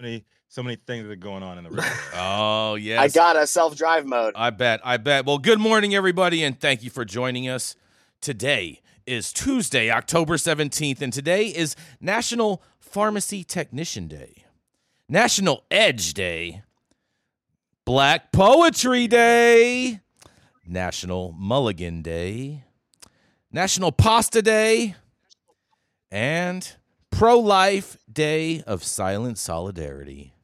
Many so many things that are going on in the room. Oh, yes. I got a self drive mode. I bet. I bet. Well, good morning, everybody, and thank you for joining us. Today is Tuesday, October 17th, and today is National Pharmacy Technician Day, National Edge Day, Black Poetry Day, National Mulligan Day, National Pasta Day, and Pro Life Day of Silent Solidarity.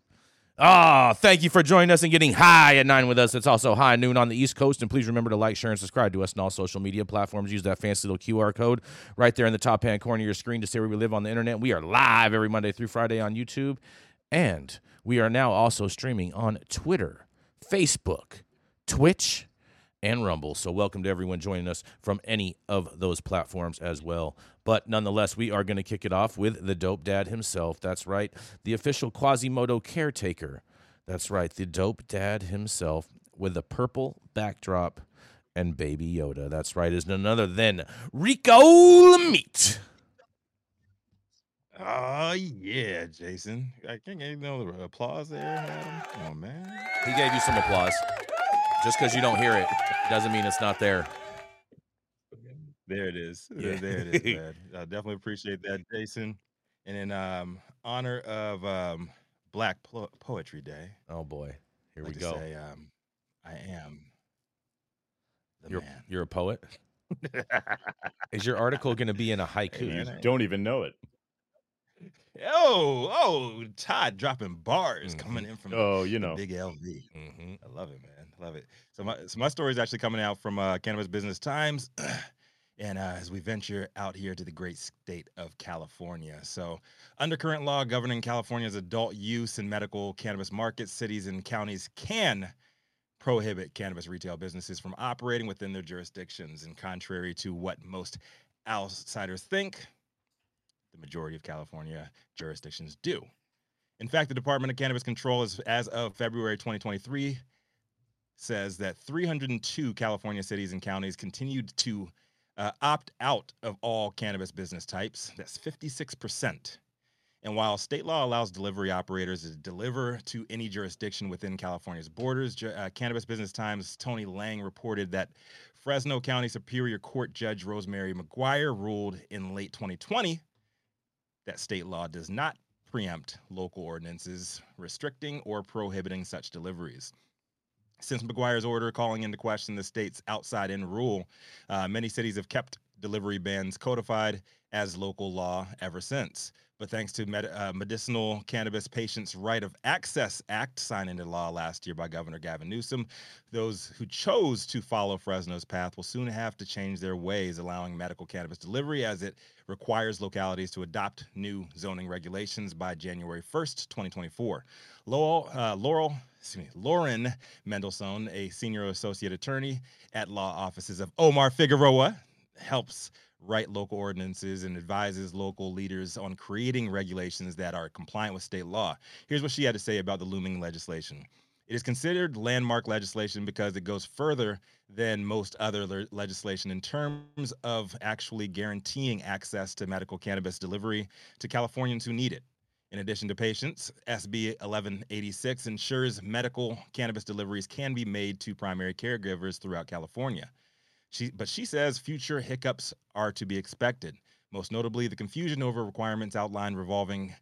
Ah, thank you for joining us and getting high at nine with us. It's also high noon on the East Coast. And please remember to like, share, and subscribe to us on all social media platforms. Use that fancy little QR code right there in the top hand corner of your screen to see where we live on the internet. We are live every Monday through Friday on YouTube. And we are now also streaming on Twitter, Facebook, Twitch, and Rumble. So, welcome to everyone joining us from any of those platforms as well. But nonetheless, we are going to kick it off with the dope dad himself. That's right, the official Quasimodo caretaker. That's right, the dope dad himself with a purple backdrop and Baby Yoda. That's right, is none other than Rico Lamitte. Oh ah, yeah, Jason. I can't get no applause there. Adam. Oh man. He gave you some applause. Just because you don't hear it doesn't mean it's not there. There it is. Yeah. There it is, man. I definitely appreciate that, Jason. And in um, honor of um, Black Po- Poetry Day, Oh boy, here I'd we go. say um, I am the You're man. you're a poet. Is your article going to be in a haiku? Hey, You I- don't even know it. oh, oh, Todd dropping bars Mhm. coming in from Oh, you know. Big LV. hmm I love it, man. Love it. So my so my story is actually coming out from uh, Cannabis Business Times, and uh, as we venture out here to the great state of California. So under current law governing California's adult use and medical cannabis markets, cities and counties can prohibit cannabis retail businesses from operating within their jurisdictions. And contrary to what most outsiders think, the majority of California jurisdictions do. In fact, the Department of Cannabis Control, is, as of February 2023, says that 302 California cities and counties continued to uh, opt out of all cannabis business types. That's 56%. And while state law allows delivery operators to deliver to any jurisdiction within California's borders, uh, Cannabis Business Times' Tony Lange reported that Fresno County Superior Court Judge Rosemary McGuire ruled in late 2020 that state law does not preempt local ordinances restricting or prohibiting such deliveries. Since McGuire's order calling into question the state's outside in rule, uh, many cities have kept delivery bans codified as local law ever since. But thanks to Med- uh, Medicinal Cannabis Patients' Right of Access Act, signed into law last year by Governor Gavin Newsom, those who chose to follow Fresno's path will soon have to change their ways, allowing medical cannabis delivery as it requires localities to adopt new zoning regulations by January 1st, 2024. Laurel, uh, Laurel, excuse me, Lauren Mendelsohn, a senior associate attorney at law offices of Omar Figueroa, helps write local ordinances and advises local leaders on creating regulations that are compliant with state law. Here's what she had to say about the looming legislation. It is considered landmark legislation because it goes further than most other le- legislation in terms of actually guaranteeing access to medical cannabis delivery to Californians who need it. In addition to patients, SB 1186 ensures medical cannabis deliveries can be made to primary caregivers throughout California. She, but she says future hiccups are to be expected, most notably the confusion over requirements outlined revolving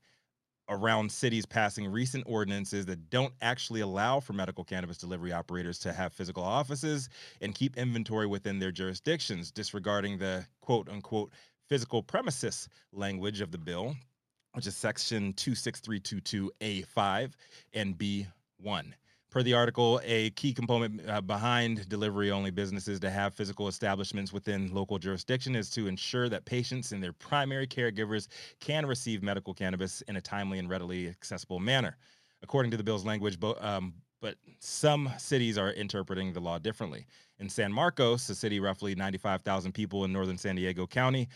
around cities passing recent ordinances that don't actually allow for medical cannabis delivery operators to have physical offices and keep inventory within their jurisdictions, disregarding the quote unquote physical premises language of the bill, which is section 26322A5 and B1. Per the article, a key component uh, behind delivery only businesses to have physical establishments within local jurisdiction is to ensure that patients and their primary caregivers can receive medical cannabis in a timely and readily accessible manner. According to the bill's language, bo- um, but some cities are interpreting the law differently. In San Marcos, a city roughly 95,000 people in northern San Diego County,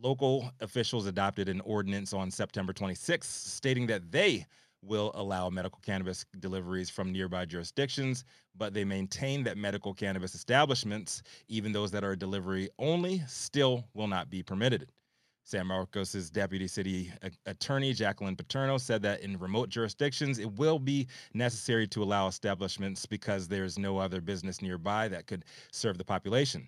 local officials adopted an ordinance on September 26, stating that they will allow medical cannabis deliveries from nearby jurisdictions, but they maintain that medical cannabis establishments, even those that are delivery only, still will not be permitted. San Marcos's deputy city attorney Jacqueline Paterno said that in remote jurisdictions it will be necessary to allow establishments because there's no other business nearby that could serve the population.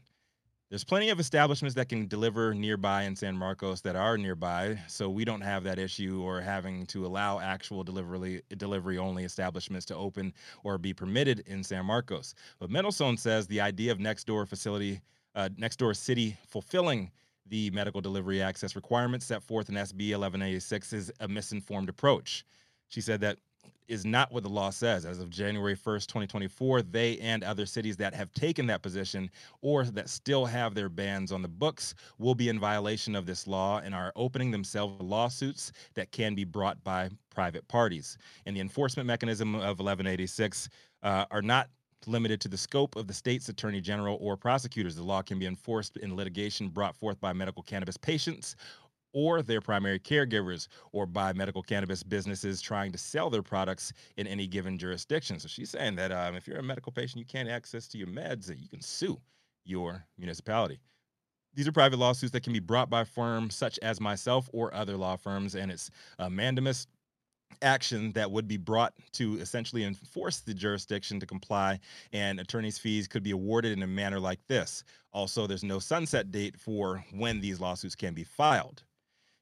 There's plenty of establishments that can deliver nearby in San Marcos that are nearby, so we don't have that issue or having to allow actual delivery delivery only establishments to open or be permitted in San Marcos. But Mendelsohn says the idea of next door facility, uh, next door city fulfilling the medical delivery access requirements set forth in SB 1186 is a misinformed approach. She said that is not what the law says. As of January 1st, 2024, they and other cities that have taken that position or that still have their bans on the books will be in violation of this law and are opening themselves lawsuits that can be brought by private parties. And the enforcement mechanism of 1186 uh, are not limited to the scope of the state's attorney general or prosecutors. The law can be enforced in litigation brought forth by medical cannabis patients or their primary caregivers or by medical cannabis businesses trying to sell their products in any given jurisdiction. So she's saying that um, if you're a medical patient, you can't access to your meds, that you can sue your municipality. These are private lawsuits that can be brought by firms such as myself or other law firms, and it's a mandamus action that would be brought to essentially enforce the jurisdiction to comply, and attorney's fees could be awarded in a manner like this. Also, there's no sunset date for when these lawsuits can be filed.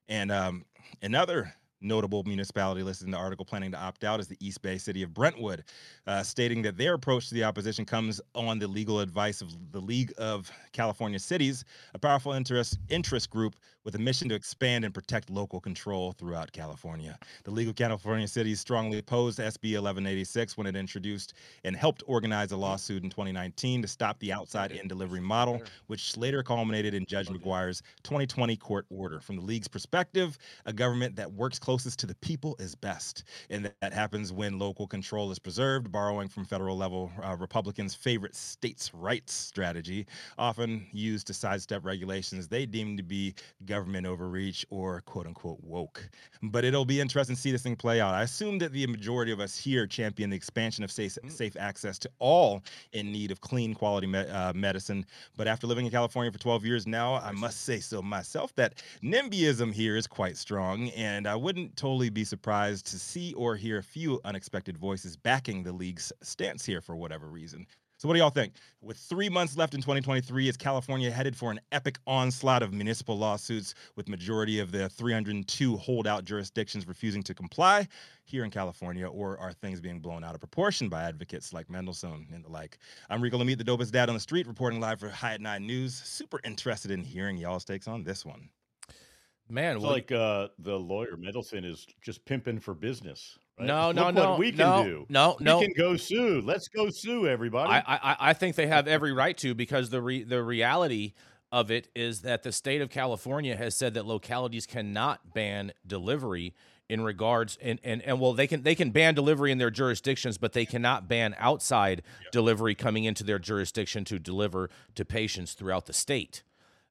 And um, another notable municipality listed in the article planning to opt out is the East Bay city of Brentwood, uh, stating that their approach to the opposition comes on the legal advice of the League of California Cities, a powerful interest interest group with a mission to expand and protect local control throughout California. The League of California Cities strongly opposed SB 1186 when it introduced and helped organize a lawsuit in 2019 to stop the outside in delivery model, which later culminated in Judge McGuire's 2020 court order. From the League's perspective, a government that works closest to the people is best. And that happens when local control is preserved, borrowing from federal level uh, Republicans' favorite states' rights strategy, often used to sidestep regulations they deem to be government overreach or quote unquote woke. But it'll be interesting to see this thing play out. I assume that the majority of us here champion the expansion of safe, mm. safe access to all in need of clean quality me- uh, medicine. But after living in California for 12 years now, I must say so myself that NIMBYism here is quite strong, and I wouldn't totally be surprised to see or hear a few unexpected voices backing the league's stance here for whatever reason. So, what do y'all think? With three months left in 2023, is California headed for an epic onslaught of municipal lawsuits, with majority of the 302 holdout jurisdictions refusing to comply here in California, or are things being blown out of proportion by advocates like Mendelsohn and the like? I'm Rico Lamitte, the dopest dad on the street, reporting live for High at Nine News. Super interested in hearing y'all's takes on this one. Man, it's like uh, the lawyer Mendelsohn is just pimping for business. Right? No, no, Look no. What we can no, do. No, no. We can go sue. Let's go sue everybody. I, I, I think they have every right to because the re, the reality of it is that the state of California has said that localities cannot ban delivery in regards and, and and well they can they can ban delivery in their jurisdictions but they cannot ban outside delivery coming into their jurisdiction to deliver to patients throughout the state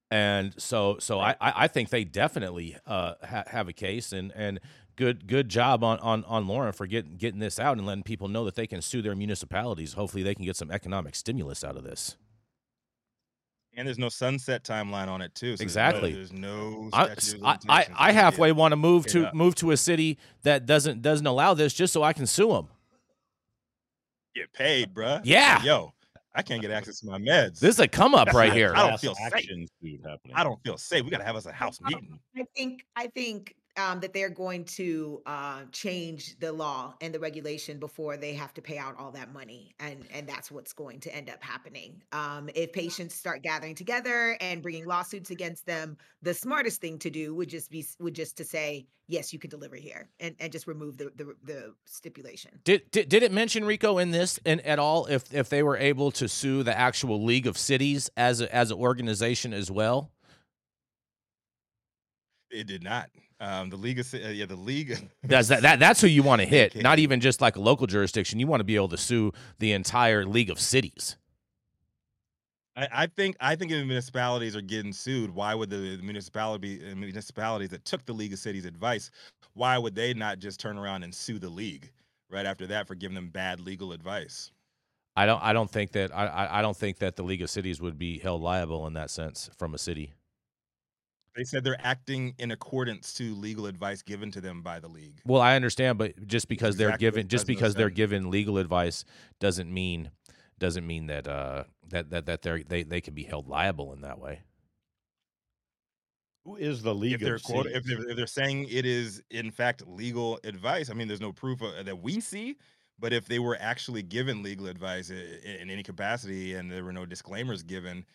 and so so I, I think they definitely uh, ha- have a case and and good good job on on on Lauren for getting getting this out and letting people know that they can sue their municipalities. Hopefully, they can get some economic stimulus out of this. And there's no sunset timeline on it too. So Exactly. There's no. I, statute of I, I. I halfway want to move to up. move to a city that doesn't doesn't allow this just so I can sue them. get paid, bruh. Yeah. Yo, I can't get access to my meds. This is a come up right here. I don't feel safe. action suit happening. I don't feel safe. We gotta have us a house meeting. I think I think um, that they're going to uh, change the law and the regulation before they have to pay out all that money, and and that's what's going to end up happening. Um, if patients start gathering together and bringing lawsuits against them, the smartest thing to do would just be would just to say yes, you can deliver here, and and just remove the the, the stipulation. Did, did did it mention Rico in this in, at all? If if they were able to sue the actual League of Cities as a, as an organization as well? It did not. Um, the league, of, uh, yeah, the league. That's that, that that's who you want to hit. Not even just like a local jurisdiction. You want to be able to sue the entire League of Cities. I, I think I think if municipalities are getting sued, why would the municipality uh, municipalities that took the League of Cities advice, why would they not just turn around and sue the league right after that for giving them bad legal advice? I don't I don't think that I- I don't think that the League of Cities would be held liable in that sense from a city. They said they're acting in accordance to legal advice given to them by the league. Well, I understand, but just because they're given the just because they're said. given legal advice doesn't mean doesn't mean that uh that that that they they they can be held liable in that way. Who is the League If they're, quote, if, they're, if they're saying it is in fact legal advice, I mean, there's no proof uh, that we see. But if they were actually given legal advice i- i- in any capacity and there were no disclaimers given,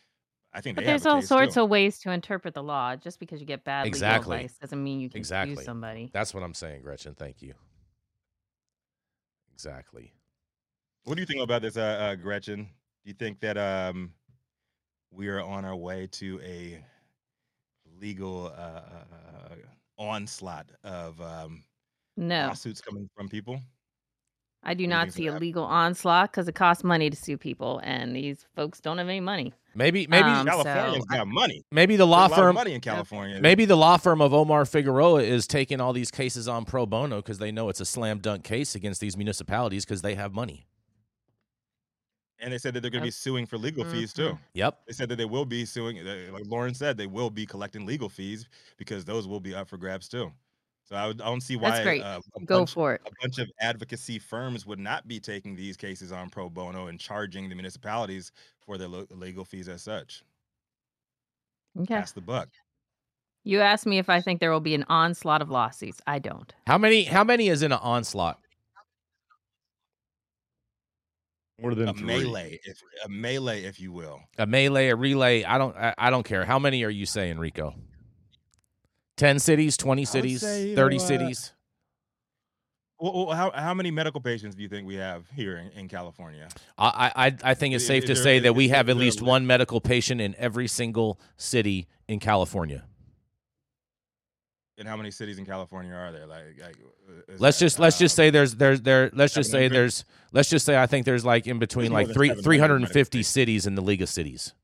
I think But they there's have all sorts too. of ways to interpret the law. Just because you get bad Exactly. legal advice doesn't mean you can Exactly. sue somebody. That's what I'm saying, Gretchen. Thank you. Exactly. What do you think about this, uh, uh, Gretchen? Do you think that um, we are on our way to a legal uh, uh, onslaught of um, No, lawsuits coming from people? I do you not see a legal onslaught because it costs money to sue people, and these folks don't have any money. Maybe maybe Um, Californians so got money. maybe the law a lot of firm money in California. maybe the law firm of Omar Figueroa is taking all these cases on pro bono because they know it's a slam dunk case against these municipalities because they have money. and they said that they're going to be suing for legal fees too. Yep. They said that they will be suing, like Lauren said, they will be collecting legal fees because those will be up for grabs too. So I, would, I don't see why That's great. Uh, a Go bunch, for it. a bunch of advocacy firms would not be taking these cases on pro bono and charging the municipalities for their lo- legal fees as such. Okay. Pass the buck. You asked me if I think there will be an onslaught of lawsuits. I don't. How many how many is in an onslaught? More than A three. melee, if a melee, if you will. A melee, a relay, I don't I, I don't care. How many are you saying, Rico? 10 cities, 20 cities, say, you 30 know, uh, cities? Well, how how many medical patients do you think we have here in, in California? I, I I think it's safe is to there- say that we have at is there a least one medical patient in every single city in California. And how many cities in California are there? Like, like uh, Let's that, just let's just um, say there's there's there let's just say there's let's just say I think there's like in between like three 700 three hundred and fifty cities in the League of Cities.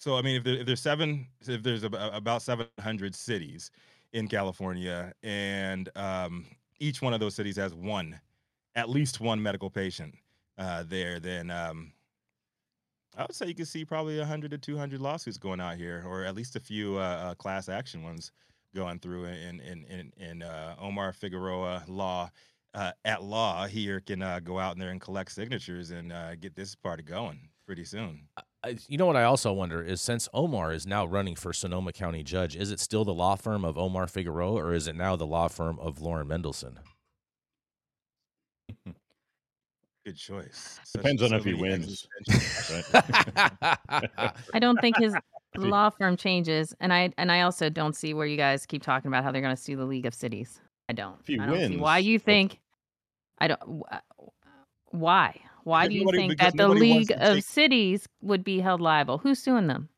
So I mean, if, there, if there's seven, if there's about 700 cities in California, and um, each one of those cities has one, at least one medical patient uh, there, then um, I would say you could see probably 100 to 200 lawsuits going out here, or at least a few uh, uh, class action ones going through in in in, in uh, Omar Figueroa law. Uh, at law here can uh, go out there and collect signatures and get this party going pretty soon. I, you know what I also wonder is since Omar is now running for Sonoma County judge, is it still the law firm of Omar Figueroa or is it now the law firm of Lauren Mendelsohn? Good choice. Such- Depends on if he wins. I don't think his law firm changes, and I and I also don't see where you guys keep talking about how they're going to sue the League of Cities. I don't. If he I don't see why you think. I don't. Uh, why? Why do you nobody- think that the League of take- Cities would be held liable? Who's suing them?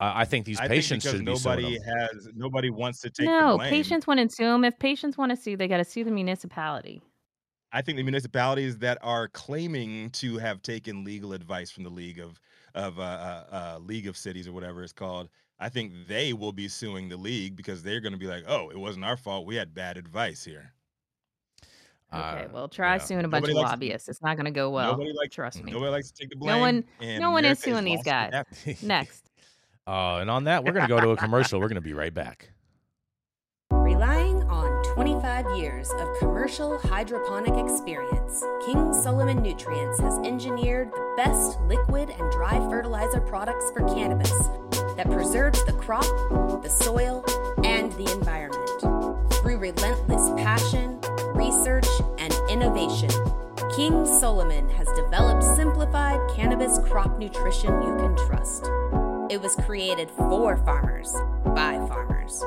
I I think these I think patients because should be suing nobody them. has nobody wants to take the No, blame. patients want to sue them. If patients want to sue, they got to sue the municipality. I think the municipalities that are claiming to have taken legal advice from the League of of uh, uh, uh, League of Cities or whatever it's called. I think they will be suing the league because they're going to be like, "Oh, it wasn't our fault. We had bad advice here." Okay, Uh, well, try yeah. suing a bunch Nobody of likes- lobbyists. It's not going to go well. Nobody likes Trust me. Nobody likes to take the blame. No one- no one is America suing these guys. Next. Uh, and on that, we're going to go to a commercial. We're going to be right back. Relying on 25 years of commercial hydroponic experience, King Solomon Nutrients has engineered the best liquid and dry fertilizer products for cannabis that preserves the crop, the soil, and the environment. Through relentless passion, research, and innovation, King Solomon has developed simplified cannabis crop nutrition you can trust. It was created for farmers, by farmers.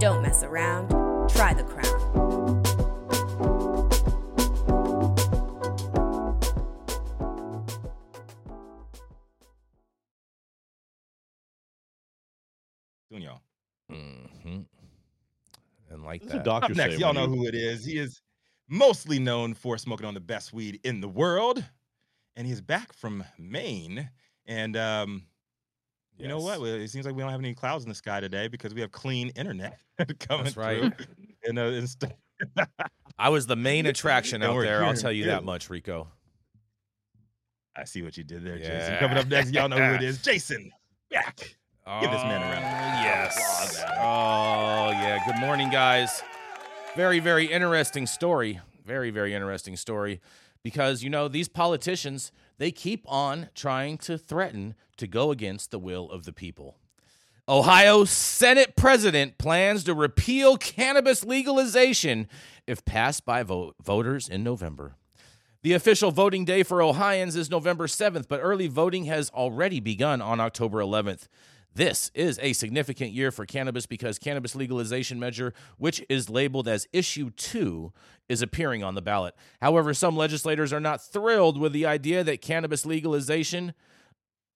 Don't mess around. Try the crown. Soon, y'all. hmm And like What does the that. doctor Up next, y'all know who it is. He is mostly known for smoking on the best weed in the world, and he's back from Maine. And um, you know what? It seems like we don't have any clouds in the sky today because we have clean internet coming That's right. through. And, uh, and I was the main attraction out we're there. I'll tell you that much, Rico. I see what you did there, Jason. Coming up next, y'all know who it is. Jason, back. Give this man a round of Yes. Oh, yeah. Good morning, guys. Very, very interesting story. Very, very interesting story. Because, you know, these politicians, they keep on trying to threaten to go against the will of the people. Ohio Senate president plans to repeal cannabis legalization if passed by vo- voters in November. The official voting day for Ohioans is November 7th, but early voting has already begun on October 11th. This is a significant year for cannabis because cannabis legalization measure, which is labeled as issue 2, is appearing on the ballot. However, some legislators are not thrilled with the idea that cannabis legalization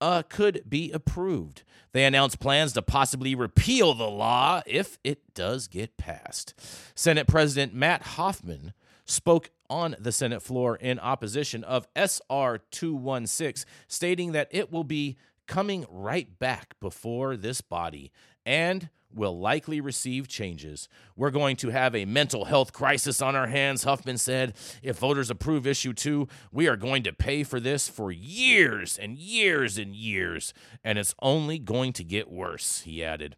uh, could be approved. They announced plans to possibly repeal the law if it does get passed. Senate President Matt Huffman spoke on the Senate floor in opposition of SR 216, stating that it will be coming right back before this body and will likely receive changes. We're going to have a mental health crisis on our hands, Huffman said. If voters approve issue 2, we are going to pay for this for years and years and years, and it's only going to get worse, he added.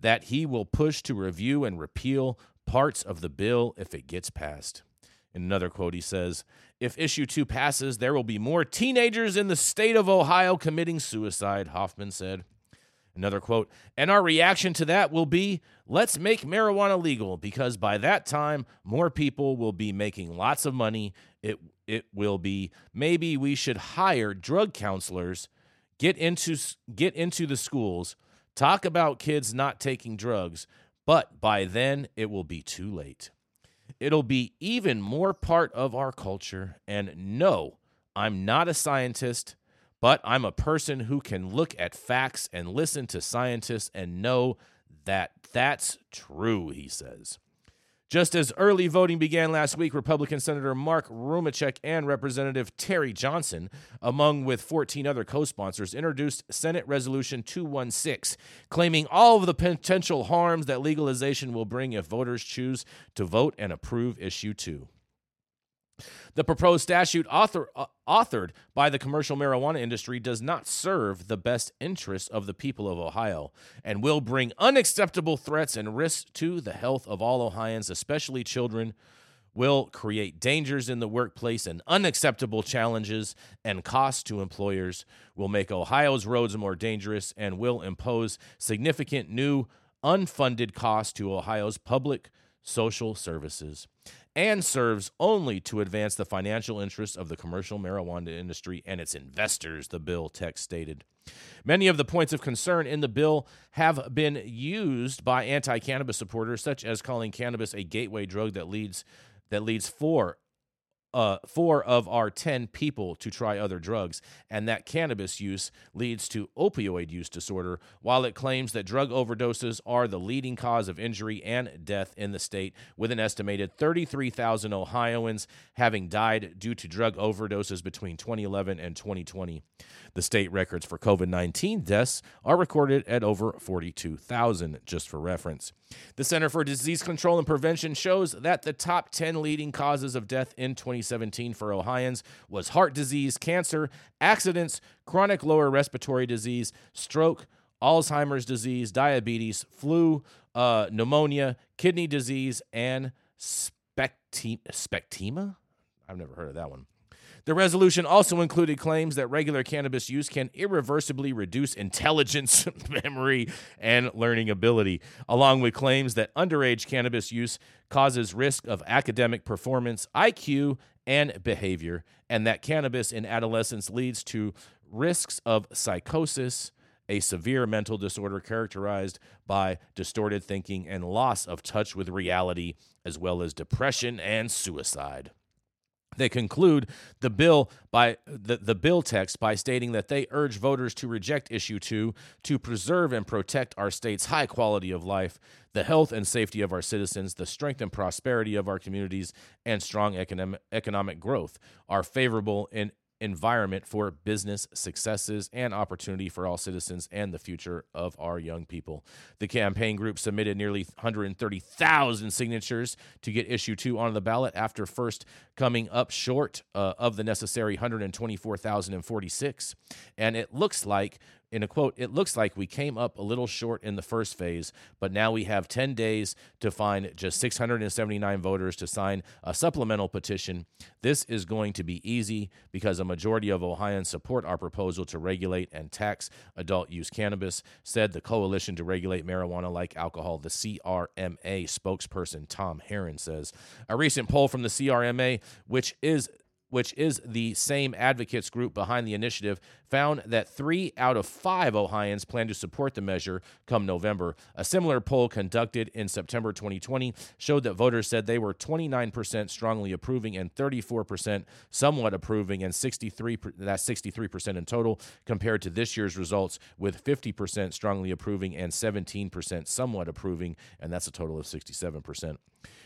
That he will push to review and repeal parts of the bill if it gets passed. In another quote, he says, If issue two passes, there will be more teenagers in the state of Ohio committing suicide, Huffman said. Another quote, and our reaction to that will be let's make marijuana legal because by that time, more people will be making lots of money. It, it will be maybe we should hire drug counselors, get into, get into the schools, talk about kids not taking drugs, but by then it will be too late. It'll be even more part of our culture. And no, I'm not a scientist, but I'm a person who can look at facts and listen to scientists and know that that's true, he says. Just as early voting began last week, Republican Senator Mark Romanchuk and Representative Terry Johnson, among with 14 other co-sponsors, introduced Senate Resolution 216, claiming all of the potential harms that legalization will bring if voters choose to vote and approve issue 2. The proposed statute author, uh, authored by the commercial marijuana industry does not serve the best interests of the people of Ohio and will bring unacceptable threats and risks to the health of all Ohioans, especially children. Will create dangers in the workplace and unacceptable challenges and costs to employers, will make Ohio's roads more dangerous, and will impose significant new unfunded costs to Ohio's public social services and serves only to advance the financial interests of the commercial marijuana industry and its investors, the bill text stated. Many of the points of concern in the bill have been used by anti cannabis supporters, such as calling cannabis a gateway drug that leads that leads for uh, four of our 10 people to try other drugs, and that cannabis use leads to opioid use disorder, while it claims that drug overdoses are the leading cause of injury and death in the state, with an estimated 33,000 Ohioans having died due to drug overdoses between 2011 and 2020. The state records for COVID 19 deaths are recorded at over 42,000, just for reference. The Center for Disease Control and Prevention shows that the top 10 leading causes of death in 2017 for Ohioans was heart disease, cancer, accidents, chronic lower respiratory disease, stroke, Alzheimer's disease, diabetes, flu, uh, pneumonia, kidney disease, and specte- spectema? I've never heard of that one. The resolution also included claims that regular cannabis use can irreversibly reduce intelligence, memory, and learning ability, along with claims that underage cannabis use causes risk of academic performance, IQ, and behavior, and that cannabis in adolescence leads to risks of psychosis, a severe mental disorder characterized by distorted thinking and loss of touch with reality, as well as depression and suicide. They conclude the bill by the, the bill text by stating that they urge voters to reject issue 2 to preserve and protect our state's high quality of life, the health and safety of our citizens, the strength and prosperity of our communities, and strong economic economic growth. Are favorable in environment for business successes and opportunity for all citizens and the future of our young people. The campaign group submitted nearly 130,000 signatures to get issue 2 on the ballot after first coming up short uh, of the necessary 124,046 and it looks like in a quote, it looks like we came up a little short in the first phase, but now we have 10 days to find just 679 voters to sign a supplemental petition. This is going to be easy because a majority of Ohioans support our proposal to regulate and tax adult use cannabis, said the Coalition to Regulate Marijuana Like Alcohol, the CRMA spokesperson Tom Haren says. A recent poll from the CRMA, which is which is the same advocates group behind the initiative, found that three out of five Ohioans plan to support the measure come November. A similar poll conducted in September 2020 showed that voters said they were 29% strongly approving and 34% somewhat approving, and 63 that's 63% in total, compared to this year's results with 50% strongly approving and 17% somewhat approving, and that's a total of 67%.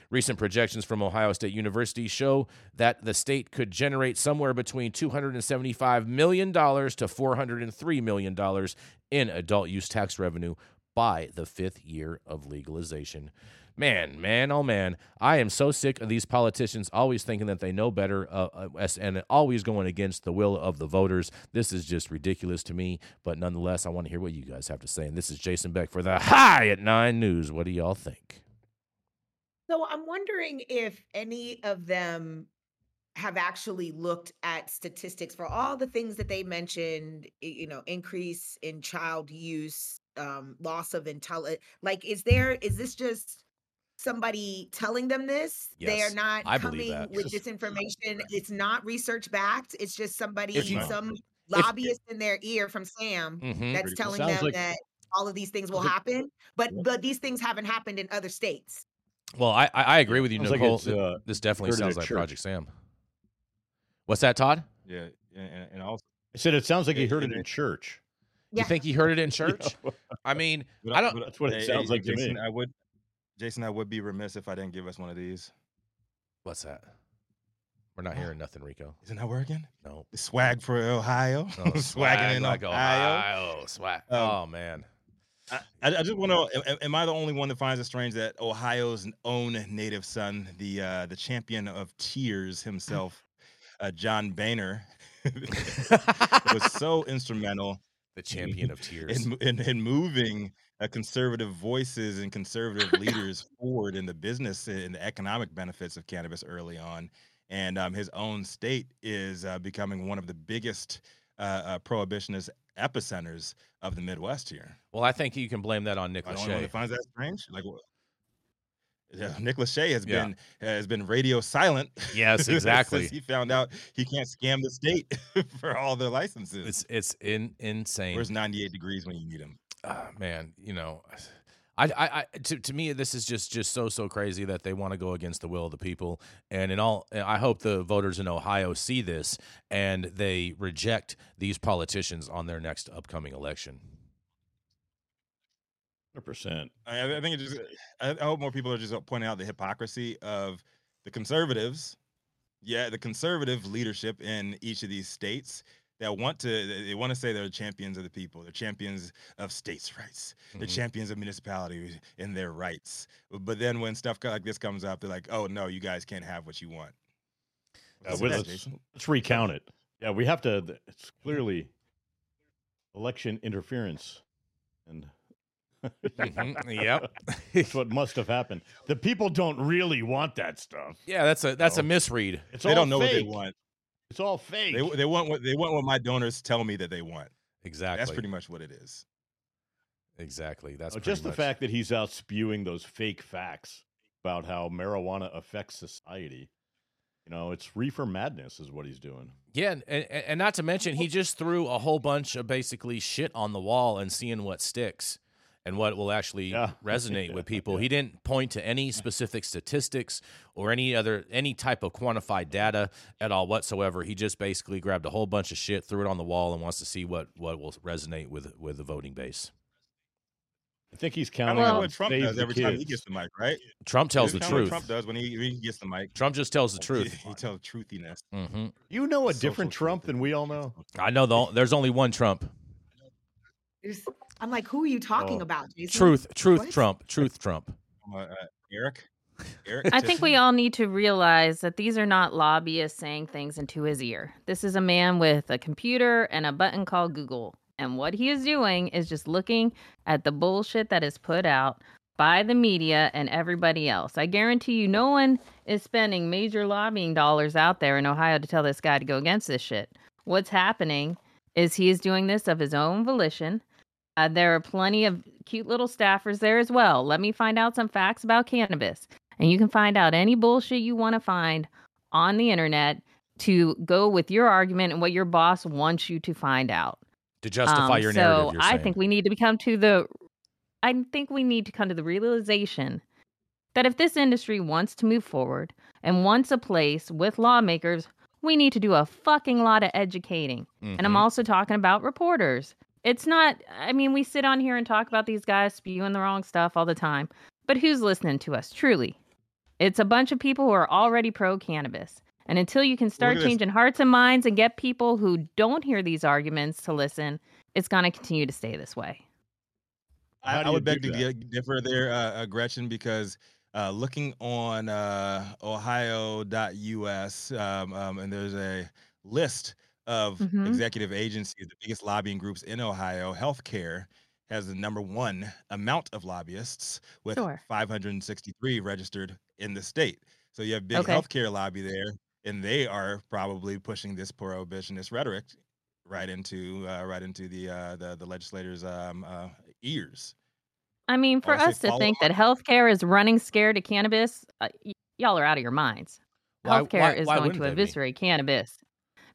Recent projections from Ohio State University show that the state could generate somewhere between $275 million to $403 million in adult use tax revenue by the fifth year of legalization. Man, man, oh man, I am so sick of these politicians always thinking that they know better uh, uh, and always going against the will of the voters. This is just ridiculous to me, but nonetheless, I want to hear what you guys have to say. And this is Jason Beck for the High at Nine News. What do y'all think? So I'm wondering if any of them have actually looked at statistics for all the things that they mentioned, you know, increase in child use, um, loss of intelligence. Like, is there, is this just somebody telling them this? They are not I coming with this information. It's not research backed. It's just somebody, If you- some if- lobbyist in their ear from Sam Mhm. that's telling them like- that all of these things will happen. But but these things haven't happened in other states. Well, I I I agree with you, Sounds Nicole. it's, Th- uh, this definitely sounds like church. Project Sam. What's that, Todd? Yeah, and, and also, I said it sounds like he heard it it- in church. You think he heard it in church? I mean, but I don't. but That's what it hey, sounds hey, like to me. Jason, I would, Jason, I would be remiss if I didn't give us one of these. What's that? We're not hearing nothing, Rico. Isn't that working? No. The swag for Ohio, Oh, swagging swag in like Ohio. Ohio. Swag. Um, oh man. I, I just want to know: am, am I the only one that finds it strange that Ohio's own native son, the uh, the champion of tears himself, uh, John Boehner, was so instrumental the champion of tears. in, in, in moving uh, conservative voices and conservative leaders forward in the business and the economic benefits of cannabis early on. And um, his own state is uh, becoming one of the biggest uh, uh, prohibitionist epicenters of the Midwest here. well, I think you can blame that on Nick know Lachey. that finds that strange. Like? Yeah, Nick Lachey has Yeah. been has been radio silent. Yes, exactly. he found out he can't scam the state for all their licenses. It's it's in, insane. Where's 98 degrees when you need him? Ah, man, you know, I, I, I to, to me, this is just just so so crazy that they want to go against the will of the people. And in all, I hope the voters in Ohio see this and they reject these politicians on their next upcoming election. Hundred percent. I, I think it just. I, I hope more people are just uh, pointing out the hypocrisy of the conservatives. Yeah, the conservative leadership in each of these states that want to they want to say they're champions of the people they're champions of states rights they're Mhm. champions of municipalities and their rights but then when stuff like this comes up they're like oh no you guys can't have what you want Uh, What's well, let's, let's recount it. Yeah, we have to. It's clearly election interference, and Mhm, Yep. that's what must have happened. The people don't really want that stuff. yeah, that's a that's a misread. It's they all don't know what they want It's all fake. they, they want what they want what my donors tell me that they want Exactly. that's pretty much what it is exactly. That's Oh, pretty just the much- fact that he's out spewing those fake facts about how marijuana affects society. You know, it's reefer madness, is what he's doing. Yeah, and, and, and not to mention, he just threw a whole bunch of basically shit on the wall and seeing what sticks and what will actually Yeah. resonate with people. yeah. He didn't point to any specific statistics or any other any type of quantified data at all whatsoever. He just basically grabbed a whole bunch of shit, threw it on the wall, and wants to see what what will resonate with with the voting base. I think he's counting of like on what Trump does the every time he gets the mic, right? Trump tells the It's what truth. Trump does when he, when he gets the mic. Trump just tells the He, truth. he tells truthiness. hmm You know a Social different Trump is- than we all know. I know the, there's only one Trump. There's- I'm like, who are you talking Oh. about, Jason? Truth, truth, What? Trump, truth, Trump. Uh, uh, Eric, Eric. I think we all need to realize that these are not lobbyists saying things into his ear. This is a man with a computer and a button called Google. And what he is doing is just looking at the bullshit that is put out by the media and everybody else. I guarantee you, no one is spending major lobbying dollars out there in Ohio to tell this guy to go against this shit. What's happening is he is doing this of his own volition. Uh, there are plenty of cute little staffers there as well. Let me find out some facts about cannabis. And you can find out any bullshit you want to find on the internet to go with your argument and what your boss wants you to find out. To justify Um, your so narrative, you're I think we need to become to the I think we need to come to the realization that if this industry wants to move forward and wants a place with lawmakers, we need to do a fucking lot of educating. And I'm Mhm. also talking about reporters. It's not, I mean, we sit on here and talk about these guys spewing the wrong stuff all the time, but who's listening to us truly? It's a bunch of people who are already pro cannabis. And until you can start at this. changing hearts and minds and get people who don't hear these arguments to listen, it's going to continue to stay this way. I, I would beg to that? di- differ there, uh, uh, Gretchen, because uh, looking on uh, Ohio.us, um, um, and there's a list of Mhm. executive agencies, the biggest lobbying groups in Ohio. Healthcare has the number one amount of lobbyists with Sure. 563 registered in the state. So you have big Okay. healthcare lobby there, and they are probably pushing this prohibitionist rhetoric right into uh, right into the uh, the, the legislators' um, uh, ears. I mean, for us to think that healthcare is running scared of cannabis, uh, y- y'all are out of your minds. Why- Healthcare why- is why going to be? eviscerate cannabis.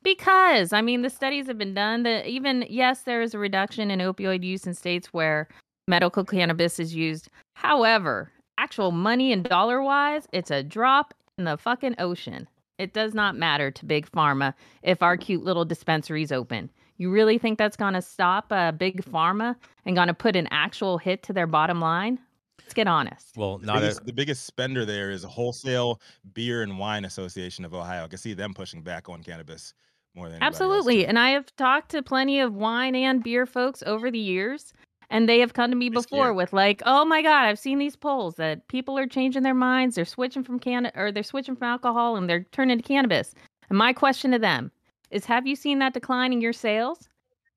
Because, I mean, the studies have been done that even, yes, there is a reduction in opioid use in states where medical cannabis is used. However, actual money and dollar wise, it's a drop in the fucking ocean. It does not matter to Big Pharma if our cute little dispensaries open. You really think that's going to stop uh, Big Pharma and going to put an actual hit to their bottom line? Let's get honest. well, The not a, the biggest spender there is Wholesale Beer and Wine Association of Ohio. I can see them pushing back on cannabis more than Absolutely. And I have talked to plenty of wine and beer folks over the years, and they have come to me before with like, "Oh my god, I've seen these polls that people are changing their minds, they're switching from can or they're switching from alcohol and they're turning to cannabis." And my question to them is, "Have you seen that decline in your sales?"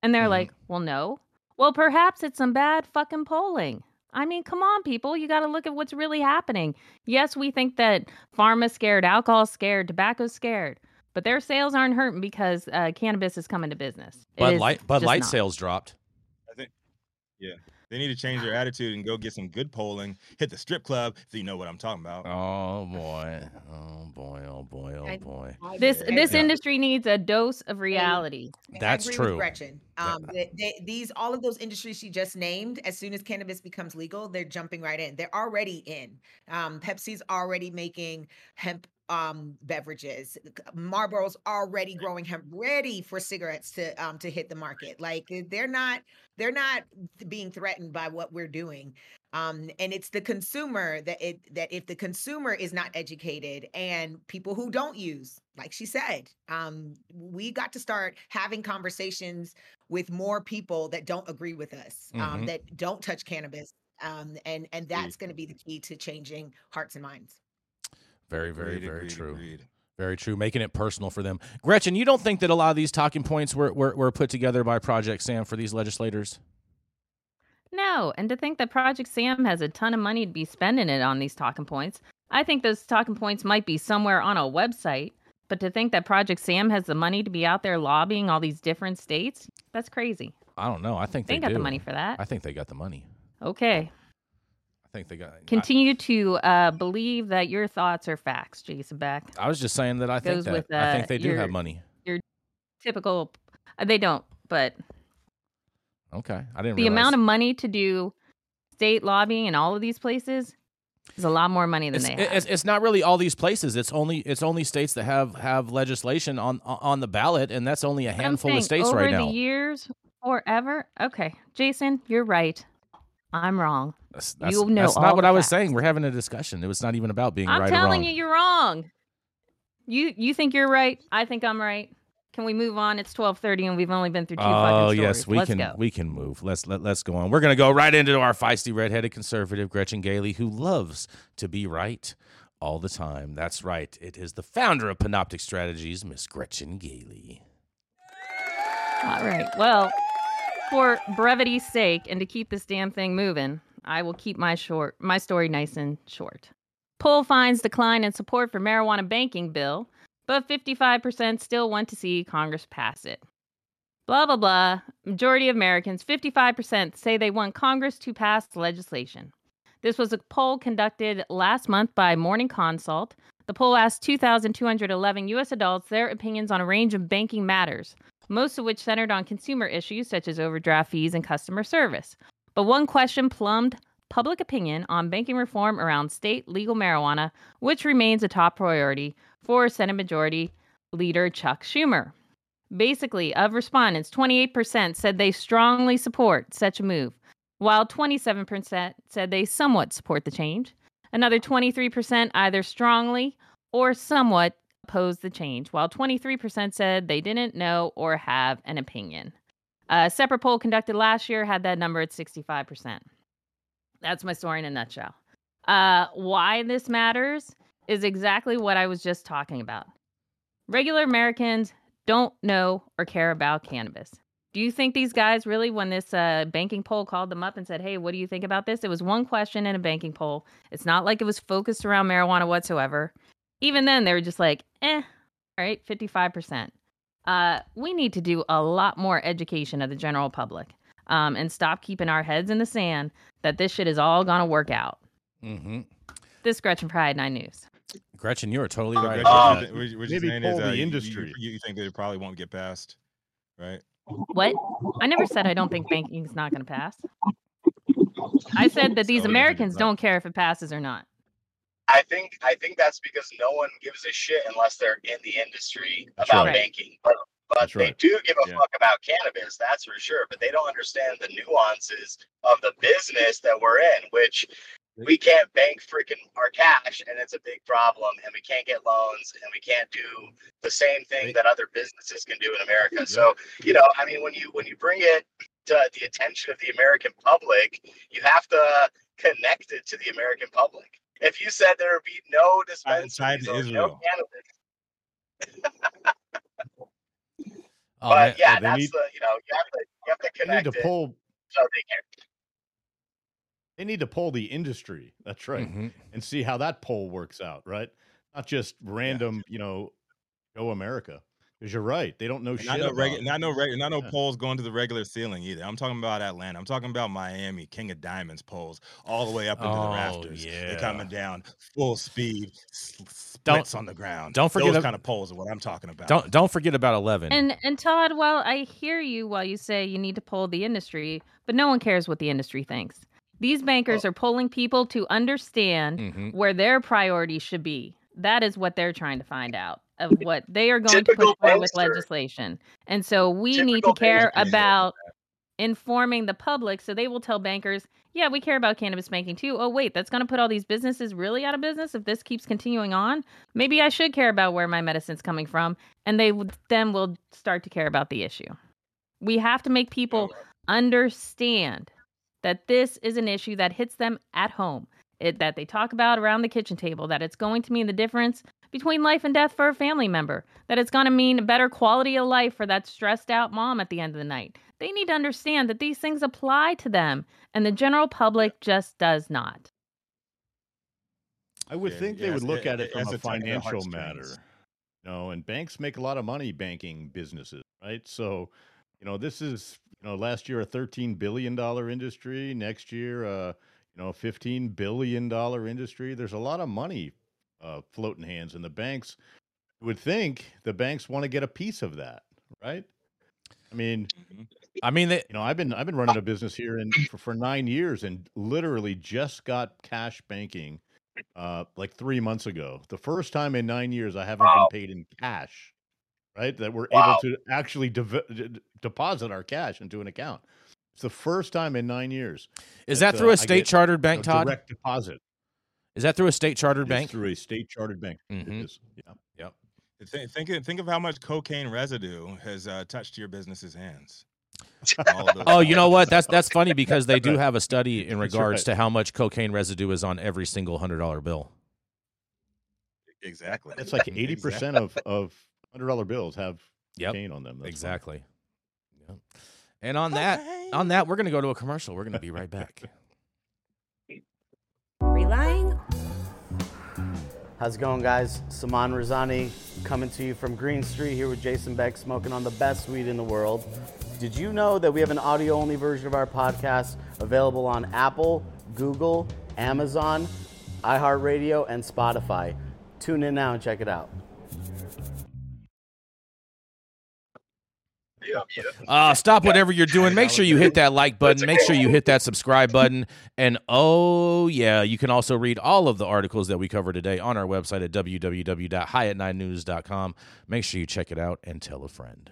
And they're Mhm. like, "Well, no." Well, perhaps it's some bad fucking polling. I mean, come on, people. You got to look at what's really happening. Yes, we think that pharma's scared, alcohol's scared, tobacco's scared, but their sales aren't hurting because uh, cannabis is coming to business. It Bud Light. Bud Light not. sales dropped. I think, yeah. They need to change their attitude and go get some good polling. Hit the strip club so you know what I'm talking about. Oh boy. Oh boy. Oh boy. Oh boy. I This agree. this Yeah. industry needs a dose of reality. I That's agree true. With Gretchen. Um, they, they, these all of those industries she just named, as soon as cannabis becomes legal, they're jumping right in. They're already in. Um, Pepsi's already making hemp um beverages. Marlboro's already growing hemp, ready for cigarettes to um to hit the market. Like they're not they're not being threatened by what we're doing. Um, and it's the consumer that it that if the consumer is not educated and people who don't use, like she said, um, we got to start having conversations with more people that don't agree with us, um, Mhm. that don't touch cannabis. Um, and and that's going to be the key to changing hearts and minds. Very, very, Agreed, very agreed, true. agreed. Very true. Making it personal for them. Gretchen, you don't think that a lot of these talking points were, were, were put together by Project Sam for these legislators? No, and to think that Project Sam has a ton of money to be spending it on these talking points. I think those talking points might be somewhere on a website, but to think that Project Sam has the money to be out there lobbying all these different states, that's crazy. I don't know. I think They they, ain't got the money for that. I think they got the money. Okay. I think they got. I- Continue to uh, believe that your thoughts are facts, Jason Beck. I, was just saying that I think that with, I think uh, they do your- have money. Your typical. uh, They don't, but Okay, I didn't. the realize. amount of money to do state lobbying in all of these places is a lot more money than it's, they have. it's, it's not really all these places. It's only it's only states that have have legislation on on the ballot, and that's only a But handful of states over right now. the years, forever. Okay, Jason, you're right. I'm wrong. That's, that's, you know that's not what I was facts. saying. We're having a discussion. It was not even about being right. I'm right or telling wrong. you, you're wrong. You you think you're right? I think I'm right. Can we move on? It's 12:30 and we've only been through two Oh fucking stories. Oh yes, we Let's can go. we can move. Let's let, let's go on. We're gonna go right into our feisty redheaded conservative Gretchen Gailey, who loves to be right all the time. That's right. It is the founder of Panoptic Strategies, Miss Gretchen Gailey. All right. Well, for brevity's sake and to keep this damn thing moving, I will keep my short my story nice and short. Poll finds decline in support for marijuana banking bill, but 55% still want to see Congress pass it. Blah blah blah. Majority of Americans, 55% say they want Congress to pass legislation. This was a poll conducted last month by Morning Consult. The poll asked 2,211 U.S. adults their opinions on a range of banking matters, most of which centered on consumer issues such as overdraft fees and customer service. But one question plumbed public opinion on banking reform around state legal marijuana, which remains a top priority for Senate Majority Leader Chuck Schumer. Basically, of respondents, 28% said they strongly support such a move, while 27% said they somewhat support the change. Another 23% either strongly or somewhat opposed the change, while 23% said they didn't know or have an opinion. A separate poll conducted last year had that number at 65%. That's my story in a nutshell. Uh, why this matters is exactly what I was just talking about. Regular Americans don't know or care about cannabis. Do you think these guys really, when this uh, banking poll called them up and said, hey, what do you think about this? It was one question in a banking poll. It's not like it was focused around marijuana whatsoever. Even then, they were just like, eh, all right, 55%. Uh, we need to do a lot more education of the general public um, and stop keeping our heads in the sand that this shit is all going to work out. Mm-hmm. This Gretchen Pride, Nine News. Gretchen, you are totally So, right. Gretchen, about what you- what Maybe you're is uh, the you- you- industry. You, you think that it probably won't get passed, right? What? I never said I don't think banking's not going to pass. I said that these So, Americans don't care if it passes or not. I think I think that's because no one gives a shit unless they're in the industry That's about right. banking. But, but they right. do give a Yeah. fuck about cannabis, that's for sure. But they don't understand the nuances of the business that we're in, which we can't bank freaking our cash, and it's a big problem. And we can't get loans, and we can't do the same thing that other businesses can do in America. So you know, I mean, when you when you bring it to the attention of the American public, you have to connect it to the American public. If you said there would be no tied dispensaries to or no Israel. cannabis, Oh, but man. yeah, they that's need- the you know you have to you have to They need connect to it pull. so they can. They need to pull the industry. That's right, Mhm. and see how that poll works out. Right, not just random. You know, go America. Because you're right. They don't know And shit. not no about regular, it. not no regular, not no Yeah. poles going to the regular ceiling either. I'm talking about Atlanta. I'm talking about Miami, King of Diamonds poles, all the way up into Oh, the rafters. Yeah. They're coming down full speed, s- Don't- splits on the ground. don't forget those ab- kind of poles are what I'm talking about. Don't don't forget about eleven. And and Todd, while I hear you while you say you need to poll the industry, but no one cares what the industry thinks. These bankers Oh. are polling people to understand Mhm. where their priorities should be. That is what they're trying to find out of what they are going to put forward with legislation. And so we need to care bankster. about informing the public so they will tell bankers, yeah, we care about cannabis banking too. Oh, wait, that's going to put all these businesses really out of business if this keeps continuing on. Maybe I should care about where my medicine's coming from. And they then will start to care about the issue. We have to make people understand that this is an issue that hits them at home, it, that they talk about around the kitchen table, that it's going to mean the difference between life and death for a family member, that it's going to mean a better quality of life for that stressed out mom at the end of the night. They need to understand that these things apply to them, and the general public just does not. I would Yeah, think they yes, would look it- at it it from has a to tug at their financial matter. heartstrings. You know, and banks make a lot of money banking businesses, right? So, you know, this is, you know, last year a $13 billion industry, next year, uh, you know, a $15 billion industry. There's a lot of money uh, floating hands, and the banks would think the banks want to get a piece of that, right? I mean, Mhm. I mean, they, you know, I've been I've been running a business here and for, for nine years, and literally just got cash banking uh, like three months ago. The first time in nine years I haven't Wow. been paid in cash, right? That we're Wow. able to actually dev- d- d- deposit our cash into an account. It's the first time in nine years. is that, that through uh, a state get, chartered you bank, know, Todd? direct deposit. Is that through a state chartered bank? through a state chartered bank. It Mhm. is. Yeah. Yep. Think, think, of- think of how much cocaine residue has uh, touched your business's hands. All of those Oh, you know what? That's that's funny because they do have a study in regards right. to how much cocaine residue is on every single hundred dollar bill. Exactly. It's like eighty percent of of hundred dollar bills have Yep. cocaine on them. That's funny. Exactly. Yep. And on that, on that, we're gonna go to a commercial. We're gonna be right back. How's it going, guys? Saman Razani coming to you from Green Street here with Jason Beck, smoking on the best weed in the world. Did you know that we have an audio only version of our podcast available on Apple, Google, Amazon, iHeartRadio, and Spotify? Tune in now and check it out. Uh, stop whatever you're doing. Make sure you hit that like button. Make sure you hit that subscribe button. And oh, yeah, you can also read all of the articles that we cover today on our website at www.highat9news.com. Make sure you check it out and tell a friend.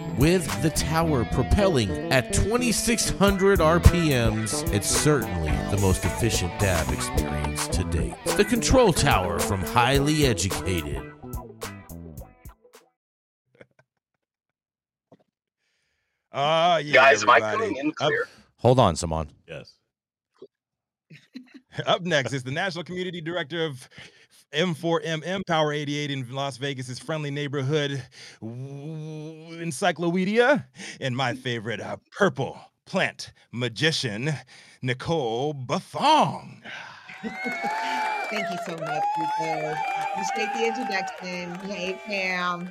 with the tower propelling at 2600 RPMs, it's certainly the most efficient dab experience to date. The Control Tower from Highly Educated. Oh, yeah. Guys, am I everybody. coming in Up- Hold on, Saman. Yes. Up next is the National Community Director of M4MM Power 88 in Las Vegas's friendly neighborhood encyclopedia, and my favorite uh, purple plant magician, Nicole Buffong. Thank you so much, Rico. Appreciate the introduction. Hey, Pam.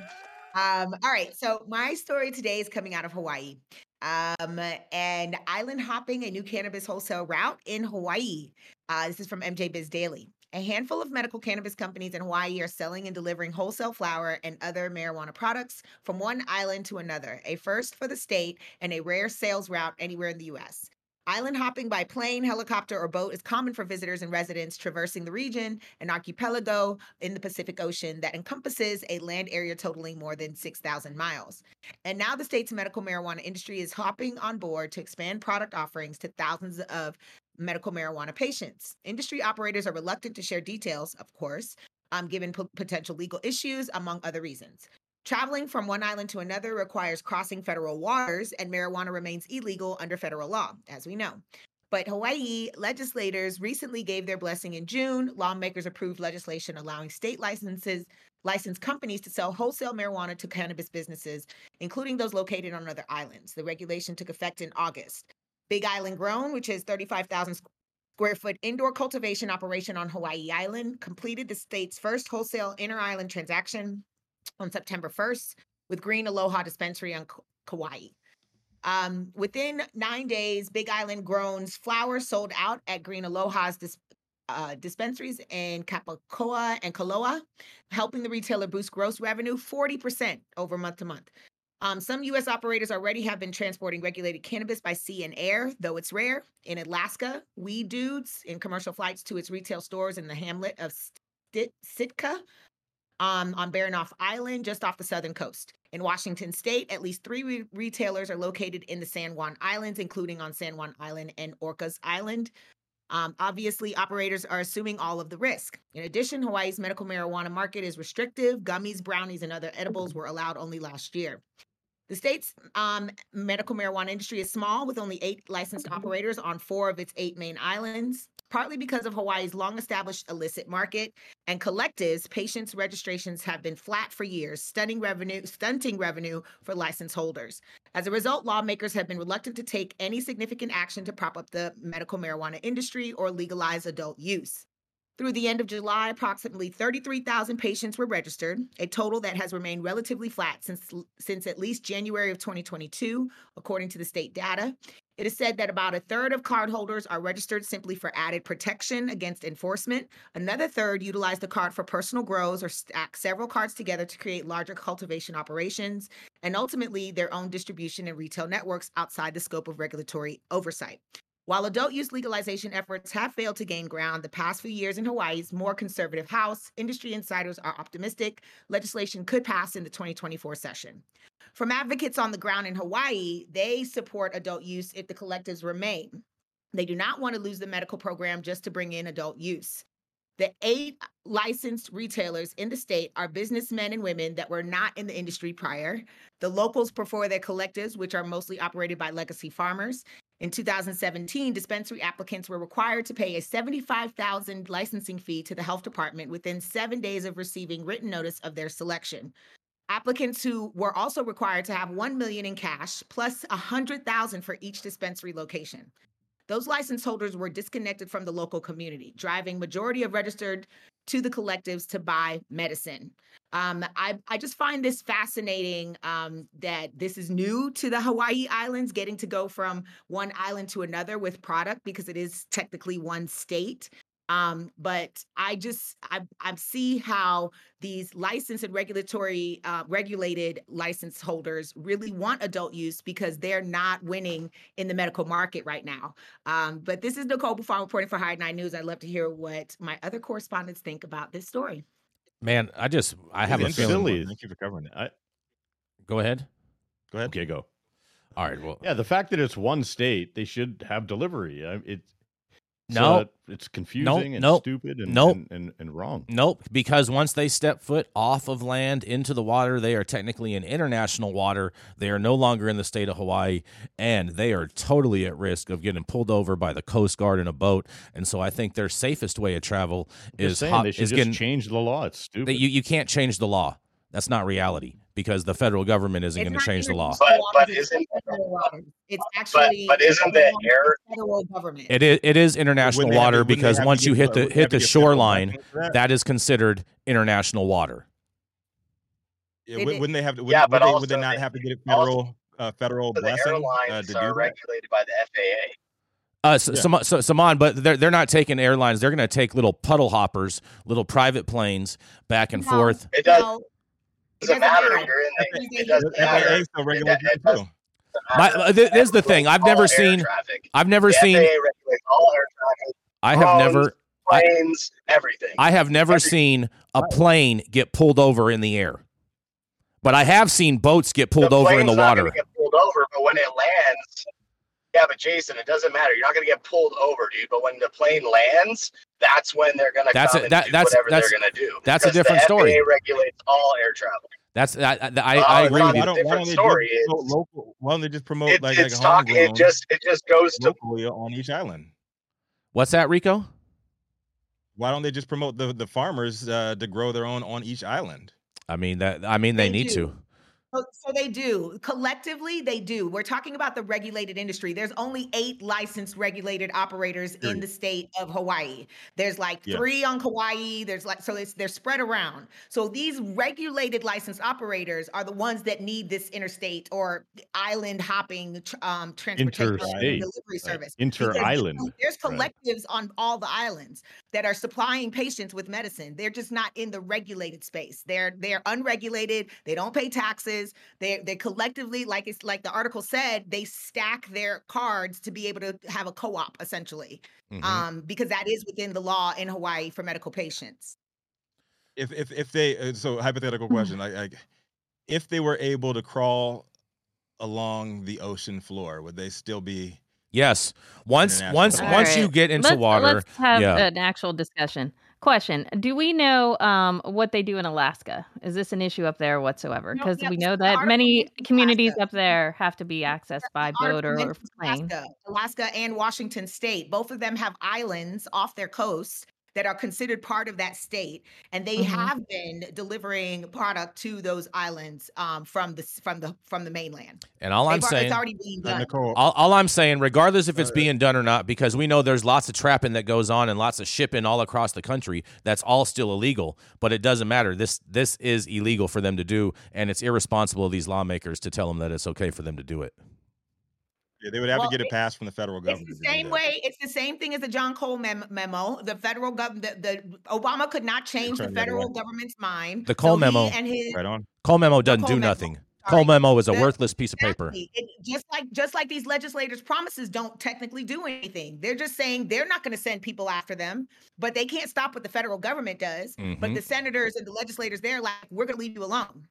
Um, all right, so my story today is coming out of Hawaii. Um, and island hopping a new cannabis wholesale route in Hawaii. Uh, this is from MJ Biz Daily. A handful of medical cannabis companies in Hawaii are selling and delivering wholesale flower and other marijuana products from one island to another, a first for the state and a rare sales route anywhere in the U.S. Island hopping by plane, helicopter, or boat is common for visitors and residents traversing the region, an archipelago in the Pacific Ocean that encompasses a land area totaling more than 6,000 miles. And now the state's medical marijuana industry is hopping on board to expand product offerings to thousands of medical marijuana patients. Industry operators are reluctant to share details, of course, um, given po- potential legal issues, among other reasons. Traveling from one island to another requires crossing federal waters, and marijuana remains illegal under federal law, as we know. But Hawaii legislators recently gave their blessing in June. Lawmakers approved legislation allowing state licenses licensed companies to sell wholesale marijuana to cannabis businesses, including those located on other islands. The regulation took effect in August. Big Island Grown, which is 35,000 square foot indoor cultivation operation on Hawaii Island, completed the state's first wholesale inter island transaction on September 1st with Green Aloha Dispensary on Kauai. Um, within nine days, Big Island Grown's flower sold out at Green Aloha's dis- uh, dispensaries in Kapakoa and Koloa, helping the retailer boost gross revenue 40% over month to month. Um, some U.S. operators already have been transporting regulated cannabis by sea and air, though it's rare. In Alaska, Weed Dudes in commercial flights to its retail stores in the hamlet of Sitka um, on Baranof Island, just off the southern coast. In Washington state, at least three re- retailers are located in the San Juan Islands, including on San Juan Island and Orcas Island. Um, obviously, operators are assuming all of the risk. In addition, Hawaii's medical marijuana market is restrictive. Gummies, brownies, and other edibles were allowed only last year. The state's um, medical marijuana industry is small, with only eight licensed operators on four of its eight main islands. Partly because of Hawaii's long established illicit market and collectives, patients' registrations have been flat for years, stunting revenue, stunting revenue for license holders. As a result, lawmakers have been reluctant to take any significant action to prop up the medical marijuana industry or legalize adult use. Through the end of July, approximately 33,000 patients were registered, a total that has remained relatively flat since, since at least January of 2022, according to the state data. It is said that about a third of cardholders are registered simply for added protection against enforcement. Another third utilize the card for personal grows or stack several cards together to create larger cultivation operations and ultimately their own distribution and retail networks outside the scope of regulatory oversight. While adult use legalization efforts have failed to gain ground the past few years in Hawaii's more conservative House, industry insiders are optimistic legislation could pass in the 2024 session. From advocates on the ground in Hawaii, they support adult use if the collectives remain. They do not want to lose the medical program just to bring in adult use. The eight licensed retailers in the state are businessmen and women that were not in the industry prior. The locals prefer their collectives, which are mostly operated by legacy farmers, in 2017, dispensary applicants were required to pay a 75,000 licensing fee to the health department within 7 days of receiving written notice of their selection. Applicants who were also required to have 1 million in cash plus 100,000 for each dispensary location. Those license holders were disconnected from the local community, driving majority of registered to the collectives to buy medicine. Um, I, I just find this fascinating um, that this is new to the Hawaii Islands, getting to go from one island to another with product because it is technically one state. Um, but I just I, I see how these licensed and regulatory uh, regulated license holders really want adult use because they're not winning in the medical market right now. Um, but this is Nicole Buffong reporting for High Nine News. I'd love to hear what my other correspondents think about this story. Man, I just I have a feeling. Silly. Thank you for covering it. I, Go ahead. Go ahead. okay, go. All right. Well, Yeah, the fact that it's one state, they should have delivery. It it's, No. uh, it's confusing and nope, stupid and, nope. and, and and wrong. Nope, because once they step foot off of land into the water, they are technically in international water. They are no longer in the state of Hawaii, and they are totally at risk of getting pulled over by the Coast Guard in a boat. And so I think their safest way of travel is saying, hop- they should is just getting change the law. It's stupid. you, you can't change the law. That's not reality because the federal government isn't going to change the law. But- but it's isn't- It's actually but isn't the air- federal government? It is it is international Wouldn't they have to- water wouldn't because once you hit the hit the shoreline, license for that? that is considered international water. Yeah, They wou- did- wouldn't they have to? Would, Yeah, would but they, would they not they- have to get a also- federal uh, federal the blessing uh, airlines to do are that? regulated by the FAA. Uh, so, Yeah. Sam- so, Saman, but they're they're not taking airlines. They're going to take little puddle hoppers, little private planes back and No. forth. It does, No, it doesn't matter. matter. You're in there. It doesn't The matter. FAA still regulates It- it too. My, uh, th- this is the thing. I've never air seen. I've never The seen. All air traffic, I have drones, never. I- planes, everything. I have never Every- seen a plane get pulled over in the air, but I have seen boats get pulled the over in the plane's not water. gonna Get pulled over, but when it lands, yeah, but Jason, it doesn't matter. You're not going to get pulled over, dude. But when the plane lands, that's when they're going to That's come a- and that- do that's- whatever that's- they're going to do. that's a different the story. FAA regulates all air travel. That's I, I, I, Oh, I it's agree not with why you. don't, why different don't they story. just local? Why don't they just promote It, like it's like talking. It just it just goes to locally on each island? What's that, Rico? Why don't they just promote the the farmers uh, to grow their own on each island? I mean that. I mean they, They need do. to. So, so they do. Collectively, they do. We're talking about the regulated industry. There's only eight licensed regulated operators in the state of Hawaii. There's like Yeah. three on Kauai. There's like so it's they're spread around. So these regulated licensed operators are the ones that need this interstate or island hopping um, transportation delivery right. service. Inter island. There's right. collectives on all the islands that are supplying patients with medicine. They're just not in the regulated space. They're they're unregulated. They don't pay taxes. They they collectively, like it's like the article said, they stack their cards to be able to have a co-op essentially, Mhm. um, because that is within the law in Hawaii for medical patients. If if if they uh, so hypothetical question like, like if they were able to crawl along the ocean floor, would they still be? Yes. Once once law. once you get into let's, water, Let's have yeah. an actual discussion. Question: Do we know um, what they do in Alaska? Is this an issue up there whatsoever? Because we know that many communities Alaska. up there have to be accessed by boat or, or plane. Alaska, Alaska and Washington State. Both of them have islands off their coast that are considered part of that state, and they Mhm. have been delivering product to those islands um, from the from the from the mainland. and all I'm They've al- saying, it's already being done. Nicole, all, all I'm saying, regardless if it's being done or not, because we know there's lots of trapping that goes on and lots of shipping all across the country. That's all still illegal, but it doesn't matter. This this is illegal for them to do, and it's irresponsible of these lawmakers to tell them that it's okay for them to do it. Yeah, they would have Well, to get it it- passed from the federal government. It's the same way. It's the same thing as the John Cole mem- memo. The federal government, the, the Obama could not change the federal away. government's mind. The Cole so memo. and his Right on. Cole memo doesn't Cole do memo, nothing. sorry. Cole memo is a The- worthless piece of paper. It, just like just like these legislators' promises don't technically do anything. They're just saying they're not going to send people after them, but they can't stop what the federal government does. But Mhm. the senators and the legislators, they're like, we're going to leave you alone.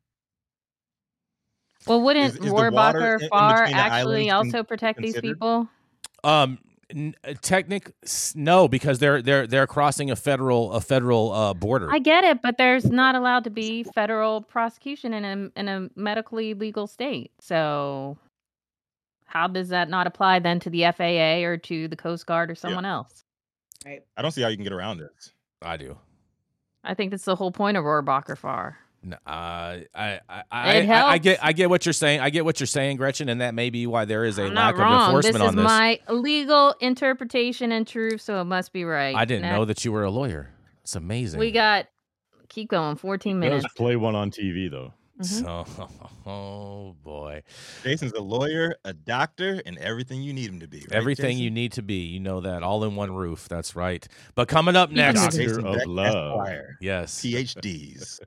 Well, wouldn't is the water Rohrabacher in- in Farr between the actually also protect these people? Um, n- uh, technic no, because they're they're they're crossing a federal a federal uh, border. I get it, but there's not allowed to be federal prosecution in a in a medically legal state. So how does that not apply then to the FAA or to the Coast Guard or someone else? Right. I don't see how you can get around it. I do. I think that's the whole point of Rohrabacher Farr. No, uh, I, I, I, I, I get. I get what you're saying. I get what you're saying, Gretchen, and that may be why there is a I'm lack not of wrong. enforcement this on is this. my legal interpretation and truth, so it must be right. I didn't know that you were a lawyer. It's amazing. We got keep going. 14 Does minutes. play one on TV though. Mhm. So, oh boy, Jason's a lawyer, a doctor, and everything you need him to be. right, everything you need to be. You know that all in one roof. That's right. But coming up next, with- Doctor of Love. Esquire, yes, PhDs.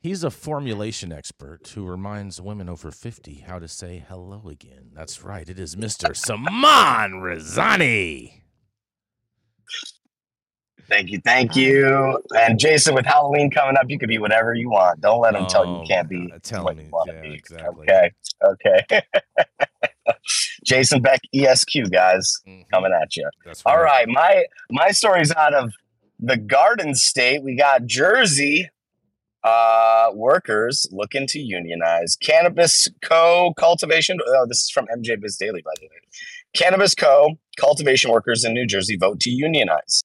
He's a formulation expert who reminds women over fifty how to say hello again. That's right. It is Mister Saman Razani. Thank you, thank you. And Jason, with Halloween coming up, you could be whatever you want. Don't let them tell you Oh, you can't be God, tell what me. you want to Yeah, be. exactly. Okay, okay. Jason Beck, ESQ guys, Mhm. coming at you. That's All right, my my story's out of the Garden State. We got Jersey uh, workers looking to unionize. Cannabist Co. cultivation. Oh, this is from MJ Biz Daily, by the way. Cannabist Co. cultivation workers in New Jersey vote to unionize.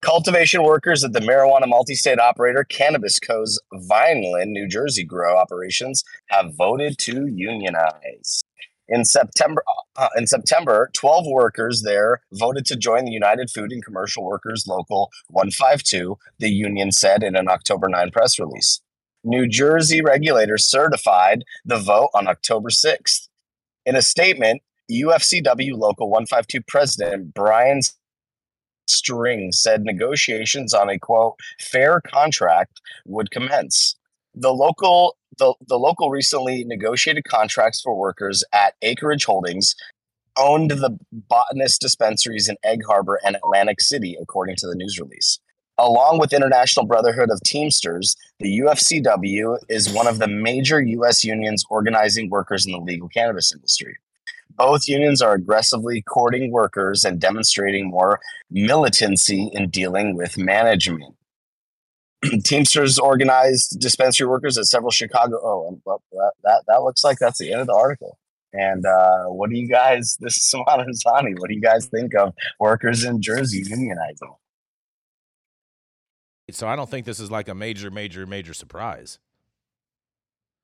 Cultivation workers at the marijuana multi-state operator Cannabist Co.'s Vineland, New Jersey grow operations have voted to unionize. In September, uh, in September, 12 workers there voted to join the United Food and Commercial Workers Local 152, the union said in an October 9 press release. New Jersey regulators certified the vote on October 6th. In a statement, UFCW Local 152 President Brian String said negotiations on a quote fair contract would commence. The local the, the local recently negotiated contracts for workers at Acreage Holdings owned the botanist dispensaries in Egg Harbor and Atlantic City, according to the news release. Along with International Brotherhood of Teamsters, the UFCW is one of the major U.S. unions organizing workers in the legal cannabis industry. Both unions are aggressively courting workers and demonstrating more militancy in dealing with management. Teamsters organized dispensary workers at several Chicago. Oh, um, well, that, that that looks like that's the end of the article. And uh, what do you guys? This is Saman Razani. What do you guys think of workers in Jersey unionizing? So I don't think this is like a major, major, major surprise.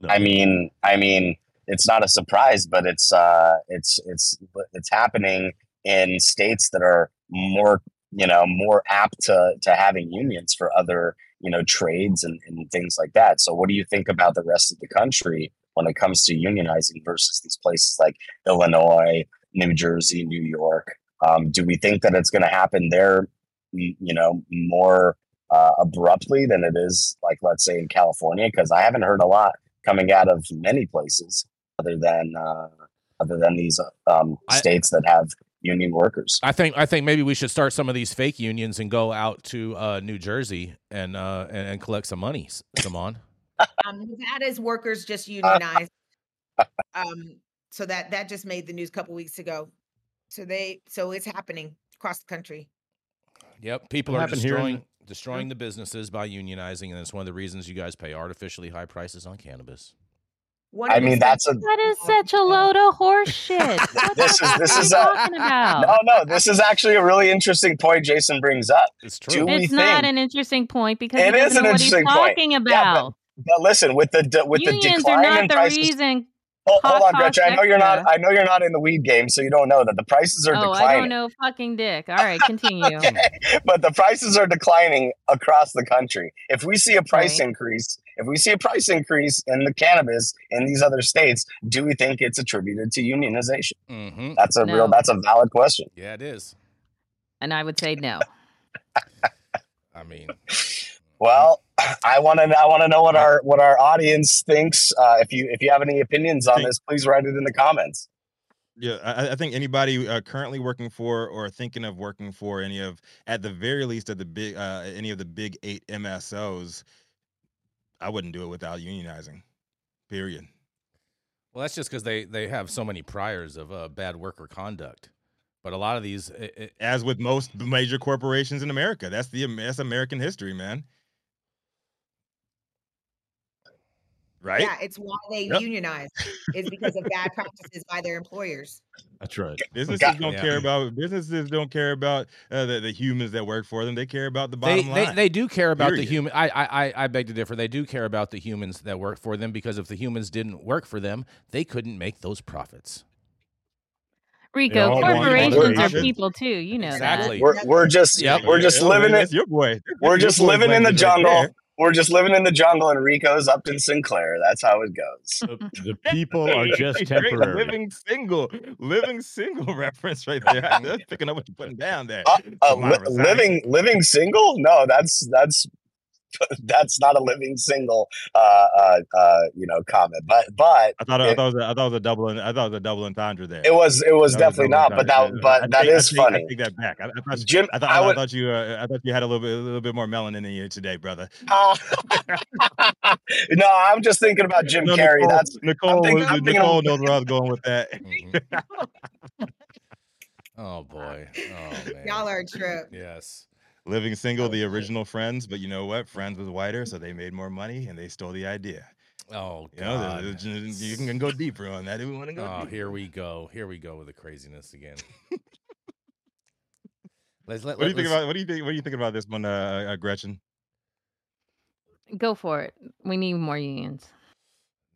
I mean, I mean, it's not a surprise, but it's uh, it's it's it's happening in states that are more you know more apt to to having unions for other you know trades and, and things like that. So, what do you think about the rest of the country when it comes to unionizing versus these places like Illinois, New Jersey, New York? Um, do we think that it's going to happen there, you know, more uh, abruptly than it is, like let's say in California? Because I haven't heard a lot coming out of many places other than uh, other than these um, I- states that have union workers. I think I think maybe we should start some of these fake unions and go out to uh, New Jersey and uh, and, and collect some money. Come on. Um, Nevada's workers just unionized. um, so that that just made the news a couple weeks ago. So they so it's happening across the country. Yep, people What are happened here destroying the- destroying the businesses by unionizing, and it's one of the reasons you guys pay artificially high prices on cannabis. One I mean, states- that's a That is such a load of horseshit. This is- this is a- talking about? no, no. This is actually a really interesting point Jason brings up. It's true. we It's not think- an interesting point because It he is doesn't an know what he's interesting point. talking Yeah, about. But listen, with the de- with Unions the are decline not in the prices, reason. Hold, hold on, Hot Gretchen. I know you're not. I know you're not in the weed game, so you don't know that the prices are Oh, I declining. don't know fucking dick. All right, continue. but the prices are declining across the country. If we see a price Right. increase, if we see a price increase in the cannabis in these other states, do we think it's attributed to unionization? hmm That's a real. That's a valid question. Yeah, it is. And I would say no. I mean, Well, I want to. I want to know what our what our audience thinks. Uh, if you if you have any opinions on this, please write it in the comments. Yeah, I, I think anybody uh, currently working for or thinking of working for any of, at the very least, at the big, uh, any of the big eight MSOs, I wouldn't do it without unionizing. Period. well, that's just because they they have so many priors of uh, bad worker conduct. But a lot of these, it, it, As with most major corporations in America, that's the that's American history, man. Right? Yeah, it's why they Yep. unionize. Is because of bad practices by their employers. That's right. Businesses Got- don't Yeah. care about businesses don't care about uh, the, the humans that work for them. They care about the they, bottom they line. they do care about the human. I, I I I beg to differ. They do care about the humans that work for them because if the humans didn't work for them, they couldn't make those profits. Rico, corporations are people too. You know Exactly. We're we're just Yep. we're just living it. Your boy. We're just living in the language right jungle. There. We're just living in the jungle, and Rico's up in Sinclair. That's how it goes. The, the people are just Great temporary. Living single, living single reference right there. That's picking up what you're putting down there. Uh, uh, li- living living single? No, that's that's that's not a living single. Uh, uh, uh, you know, comment. But but I thought I it- thought it was a, I thought it was a double I thought it was a double entendre there. it was it was That definitely double not. But that entendre. but I that take- I is take- I funny. take that back. I, I thought, Jim, I thought, I I, would- thought you uh, I thought you had a little bit a little bit more melanin in you today, brother. Uh, no, I'm just thinking about Jim No, Carrey. Nicole, That's Nicole. thinking- was- I'm thinking Nicole knows where I was going with that. Mhm. oh boy. Oh man. Y'all are a trip. Yes. Living single, the original Friends, but you know what? Friends was whiter, so they made more money and they stole the idea. Oh You know, god. the- the- you can go deeper on that if we want to go. Oh, deeper. here we go. Here we go with the craziness again. let's let, What do you think about? What do you think? What do you think about this one, uh, uh, Gretchen? Go for it. We need more unions.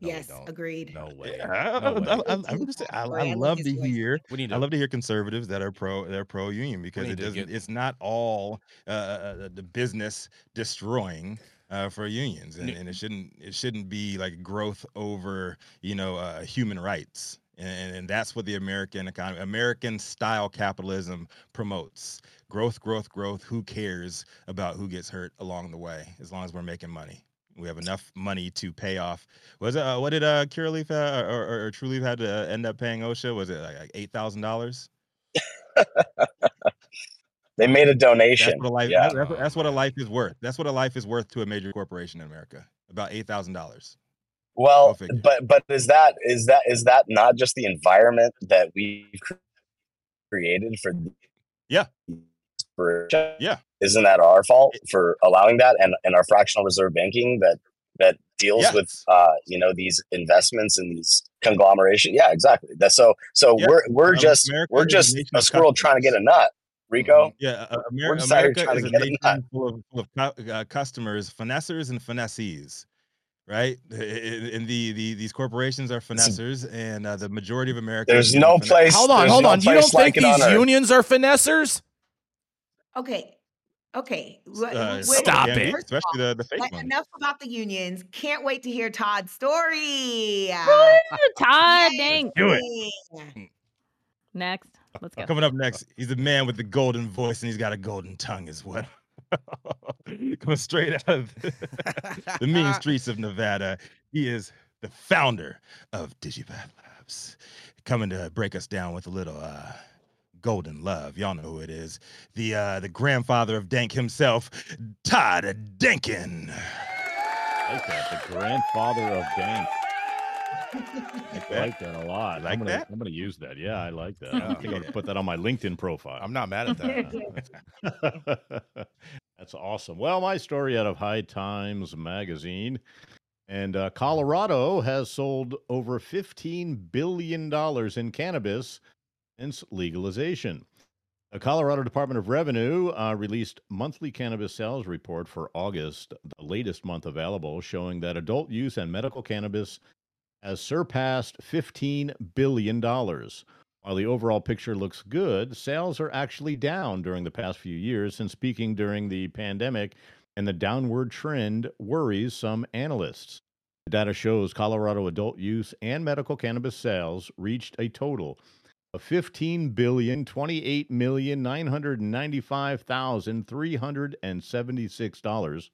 No, yes, agreed. No way. I, No way. I, I, I'm just, I, I I love love his to voice. hear. We need to I love to hear conservatives that are pro. They're pro union because need it to doesn't. get- It's not all uh, uh, the business destroying. Uh, for unions, and, and it shouldn't it shouldn't be like growth over you know uh, human rights, and, and that's what the American economy, American style capitalism promotes. Growth, growth, growth. Who cares about who gets hurt along the way? As long as we're making money, we have enough money to pay off. Was it uh, what did uh, Curaleaf uh, or, or, or Trulieve had to end up paying OSHA? Was it like, like eight thousand dollars? they made a That's donation. what a life. Yeah. That's, that's what- a life is worth. That's what a life is worth to a major corporation in America. About eight thousand dollars. Well, but but is that is that is that not just the environment that we've created for these Yeah. Corporation. Yeah. Isn't that our fault for allowing that and, and our fractional reserve banking that that deals Yeah. with uh, you know these investments and these conglomeration? Yeah, exactly. That's so so Yeah. we're we're Um, just America we're just a squirrel trying to get a nut. Rico, Yeah, uh, We're Amer- just out here America trying is to a get a nut. full of, full of uh, customers, finessers and finessees, right? I- I- And the, the these corporations are finessers, and uh, the majority of America. there's no finesse- place. Hold on, hold no on. You don't think it on these unions are finessers? Okay. Okay. Wha- Uh, wait, Stop can it. especially the, the fake like, ones. enough about the unions. Can't wait to hear Todd's story. Todd, Yay. dang. Do it. Next. Let's go. Coming up next, he's a man with the golden voice, and he's got a golden tongue as well. Coming straight out of the mean streets of Nevada, he is the founder of Digipath Labs. Coming to break us down with a little uh, golden love. Y'all know who it is. The uh, the grandfather of Dank himself, Todd Denkin. I like that. The grandfather of Dank. Like I like that a lot. You like I'm gonna, that? I'm gonna use that. Yeah, I like that. Yeah. I think I'm gonna put that on my LinkedIn profile. I'm not mad at that. That's awesome. Well, my story out of High Times magazine. And uh, Colorado has sold over $15 billion in cannabis legalization. The Colorado Department of Revenue uh, released monthly cannabis sales report for August, the latest month available, showing that adult use and medical cannabis has surpassed $15 billion. While the overall picture looks good, sales are actually down during the past few years since peaking during the pandemic, and the downward trend worries some analysts. The data shows Colorado adult use and medical cannabis sales reached a total fifteen billion twenty-eight million nine hundred ninety-five thousand three hundred and seventy-six dollars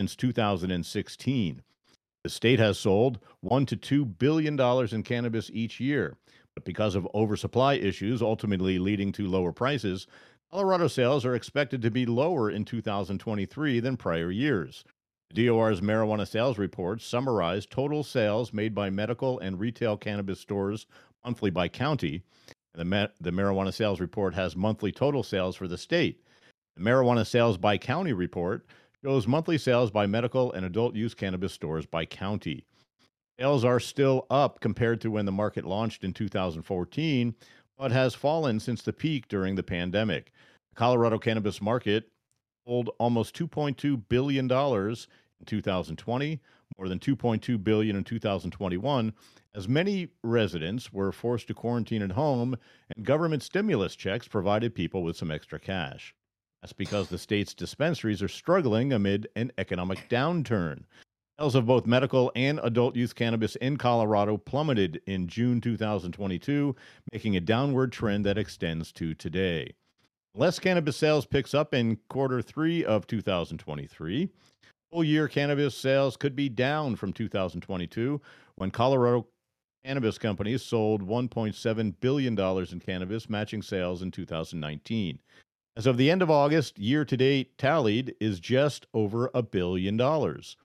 since 2016. The state has sold one to two billion dollars in cannabis each year, but because of oversupply issues, ultimately leading to lower prices, Colorado sales are expected to be lower in 2023 than prior years. DOR's marijuana sales report summarized total sales made by medical and retail cannabis stores monthly by county. The, ma- the marijuana sales report has monthly total sales for the state. The marijuana sales by county report shows monthly sales by medical and adult use cannabis stores by county. Sales are still up compared to when the market launched in 2014, but has fallen since the peak during the pandemic. The Colorado cannabis market sold almost 2.2 billion dollars in 2020, more than 2.2 billion in 2021, as many residents were forced to quarantine at home and government stimulus checks provided people with some extra cash. That's because the state's dispensaries are struggling amid an economic downturn. Sales of both medical and adult use cannabis in Colorado plummeted in June 2022, making a downward trend that extends to today. Less cannabis sales picks up in quarter three of 2023. Full year cannabis sales could be down from 2022 when Colorado cannabis companies sold $1.7 billion in cannabis, matching sales in 2019. As of the end of August, year to date tallied is just over a billion dollars.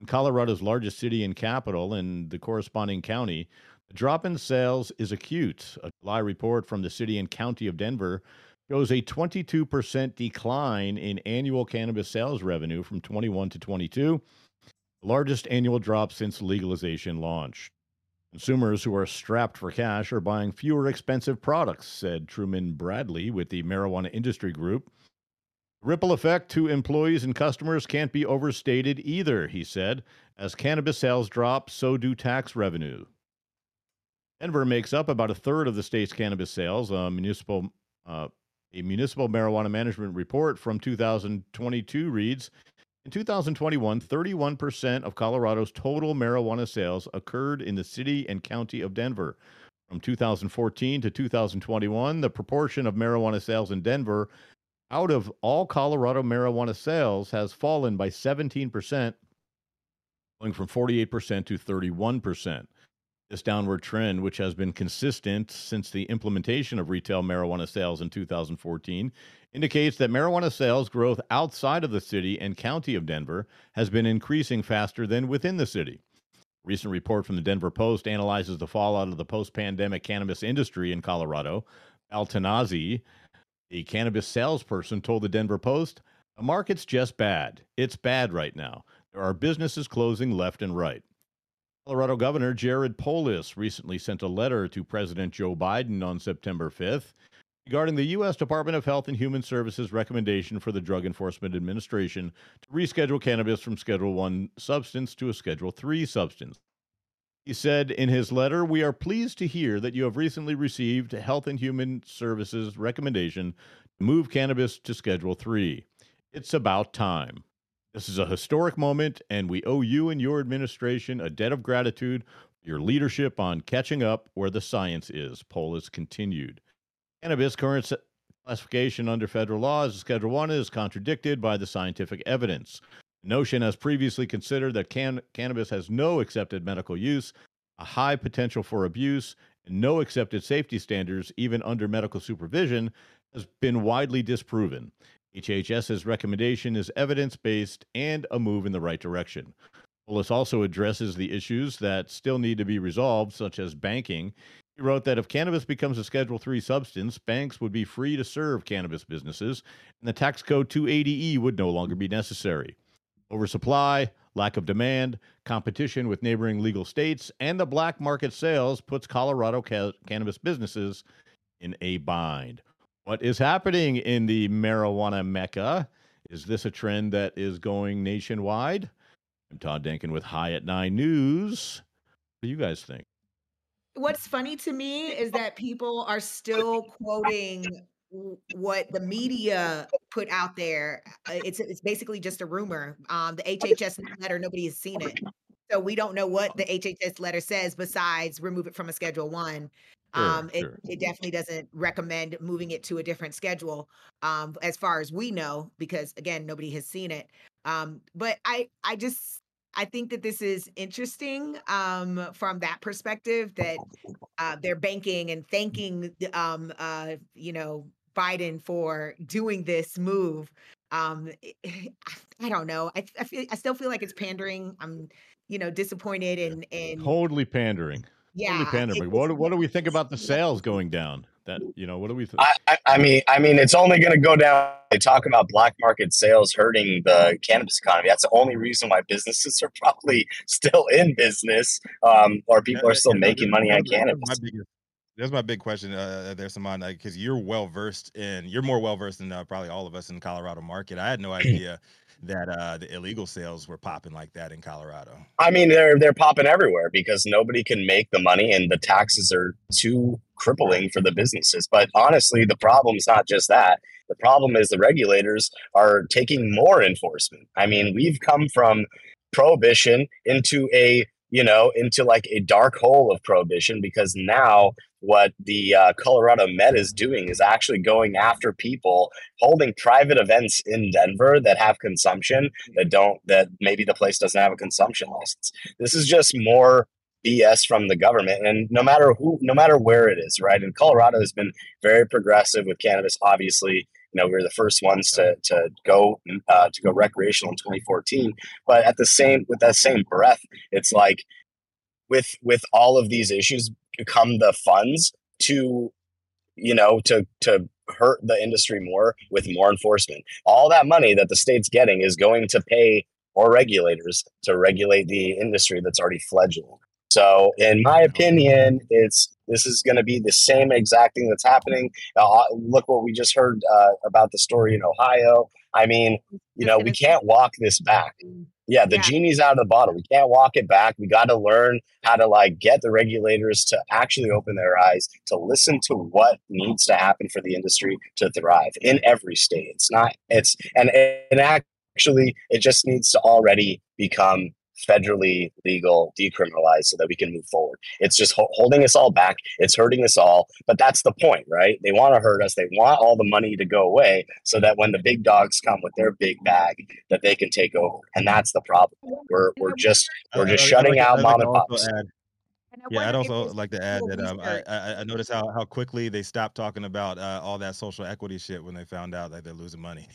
In Colorado's largest city and capital and the corresponding county, the drop in sales is acute. A July report from the city and county of Denver shows a 22% decline in annual cannabis sales revenue from 21 to 22, the largest annual drop since legalization launched. Consumers who are strapped for cash are buying fewer expensive products, said Truman Bradley with the Marijuana Industry Group. Ripple effect to employees and customers can't be overstated either, he said. As cannabis sales drop, so do tax revenue. Denver makes up about a third of the state's cannabis sales. Municipal, uh, a municipal marijuana management report from 2022 reads In 2021, 31% of Colorado's total marijuana sales occurred in the city and county of Denver. From 2014 to 2021, the proportion of marijuana sales in Denver out of all Colorado marijuana sales has fallen by 17%, going from 48% to 31%. This downward trend, which has been consistent since the implementation of retail marijuana sales in 2014, indicates that marijuana sales growth outside of the city and county of Denver has been increasing faster than within the city. A recent report from the Denver Post analyzes the fallout of the post pandemic cannabis industry in Colorado. Altenazi A cannabis salesperson told the Denver Post, "The market's just bad. It's bad right now. There are businesses closing left and right." Colorado Governor Jared Polis recently sent a letter to President Joe Biden on September 5th regarding the U.S. Department of Health and Human Services recommendation for the Drug Enforcement Administration to reschedule cannabis from Schedule 1 substance to a Schedule 3 substance. He said in his letter, We are pleased to hear that you have recently received Health and Human Services recommendation to move cannabis to Schedule 3. It's about time. This is a historic moment, and we owe you and your administration a debt of gratitude for your leadership on catching up where the science is, Polis continued. Cannabis current classification under federal law as Schedule 1 is contradicted by the scientific evidence. The notion has previously considered that can- cannabis has no accepted medical use, a high potential for abuse, and no accepted safety standards, even under medical supervision, has been widely disproven. HHS's recommendation is evidence based and a move in the right direction. Polis also addresses the issues that still need to be resolved, such as banking. He wrote that if cannabis becomes a Schedule III substance, banks would be free to serve cannabis businesses, and the tax code 280E would no longer be necessary. Oversupply, lack of demand, competition with neighboring legal states, and the black market sales puts Colorado ca- cannabis businesses in a bind. What is happening in the marijuana mecca? Is this a trend that is going nationwide? I'm Todd Denkin with High at Nine News. What do you guys think? What's funny to me is that people are still quoting what the media put out there. Uh, It's it's basically just a rumor. Um, the HHS letter, nobody has seen it, so we don't know what the HHS letter says besides remove it from a Schedule One. Sure, Um, it sure. it definitely doesn't recommend moving it to a different schedule, um, as far as we know, because again, nobody has seen it. Um, but I I just I think that this is interesting um, from that perspective that uh, they're banking and thanking um, uh, you know Biden for doing this move. Um, I don't know. I, I feel I still feel like it's pandering. I'm you know disappointed and and Totally pandering. Yeah. Totally pandering. What, what do we think about the sales going down? That you know, what do we think? I, I, I mean, I mean, it's only going to go down. They talk about black market sales hurting the cannabis economy. That's the only reason why businesses are probably still in business, um, or people are still Yeah, making money on that's- that's cannabis. My biggest, that's my big question uh, there, Saman, because you're well versed in, you're more well versed than uh, probably all of us in the Colorado market. I had no idea that uh, the illegal sales were popping like that in Colorado. I mean, they're they're popping everywhere because nobody can make the money, and the taxes are too crippling for the businesses. But honestly, the problem is not just that. The problem is the regulators are taking more enforcement. I mean, we've come from prohibition into a you know into like a dark hole of prohibition because now what the uh, Colorado MED is doing is actually going after people holding private events in Denver that have consumption that don't that maybe the place doesn't have a consumption license. This is just more BS from the government, and no matter who, no matter where it is, right? And Colorado has been very progressive with cannabis. Obviously, know we were the first ones to to go uh, to go recreational in 2014. But at the same with that same breath, it's like with with all of these issues come the funds to you know to to hurt the industry more with more enforcement. All that money that the state's getting is going to pay more regulators to regulate the industry that's already fledgling. So in my opinion it's this is going to be the same exact thing that's happening. Uh, look what we just heard uh, about the story in ohio. I mean you know we can't walk this back. Yeah the Yeah. genie's out of the bottle. We can't walk it back. We got to learn how to like get the regulators to actually open their eyes to listen to what needs to happen for the industry to thrive in every state. It's not it's and and actually it just needs to already become federally legal decriminalized so that we can move forward it's just ho- holding us all back it's hurting us all but that's the point right they want to hurt us they want all the money to go away so that when the big dogs come with their big bag that they can take over and that's the problem we're we're just we're just I- shutting like out I'd mom and pops add- Yeah, I'd also like to add that um, I. I I noticed how, how quickly they stopped talking about uh, all that social equity shit when they found out that they're losing money.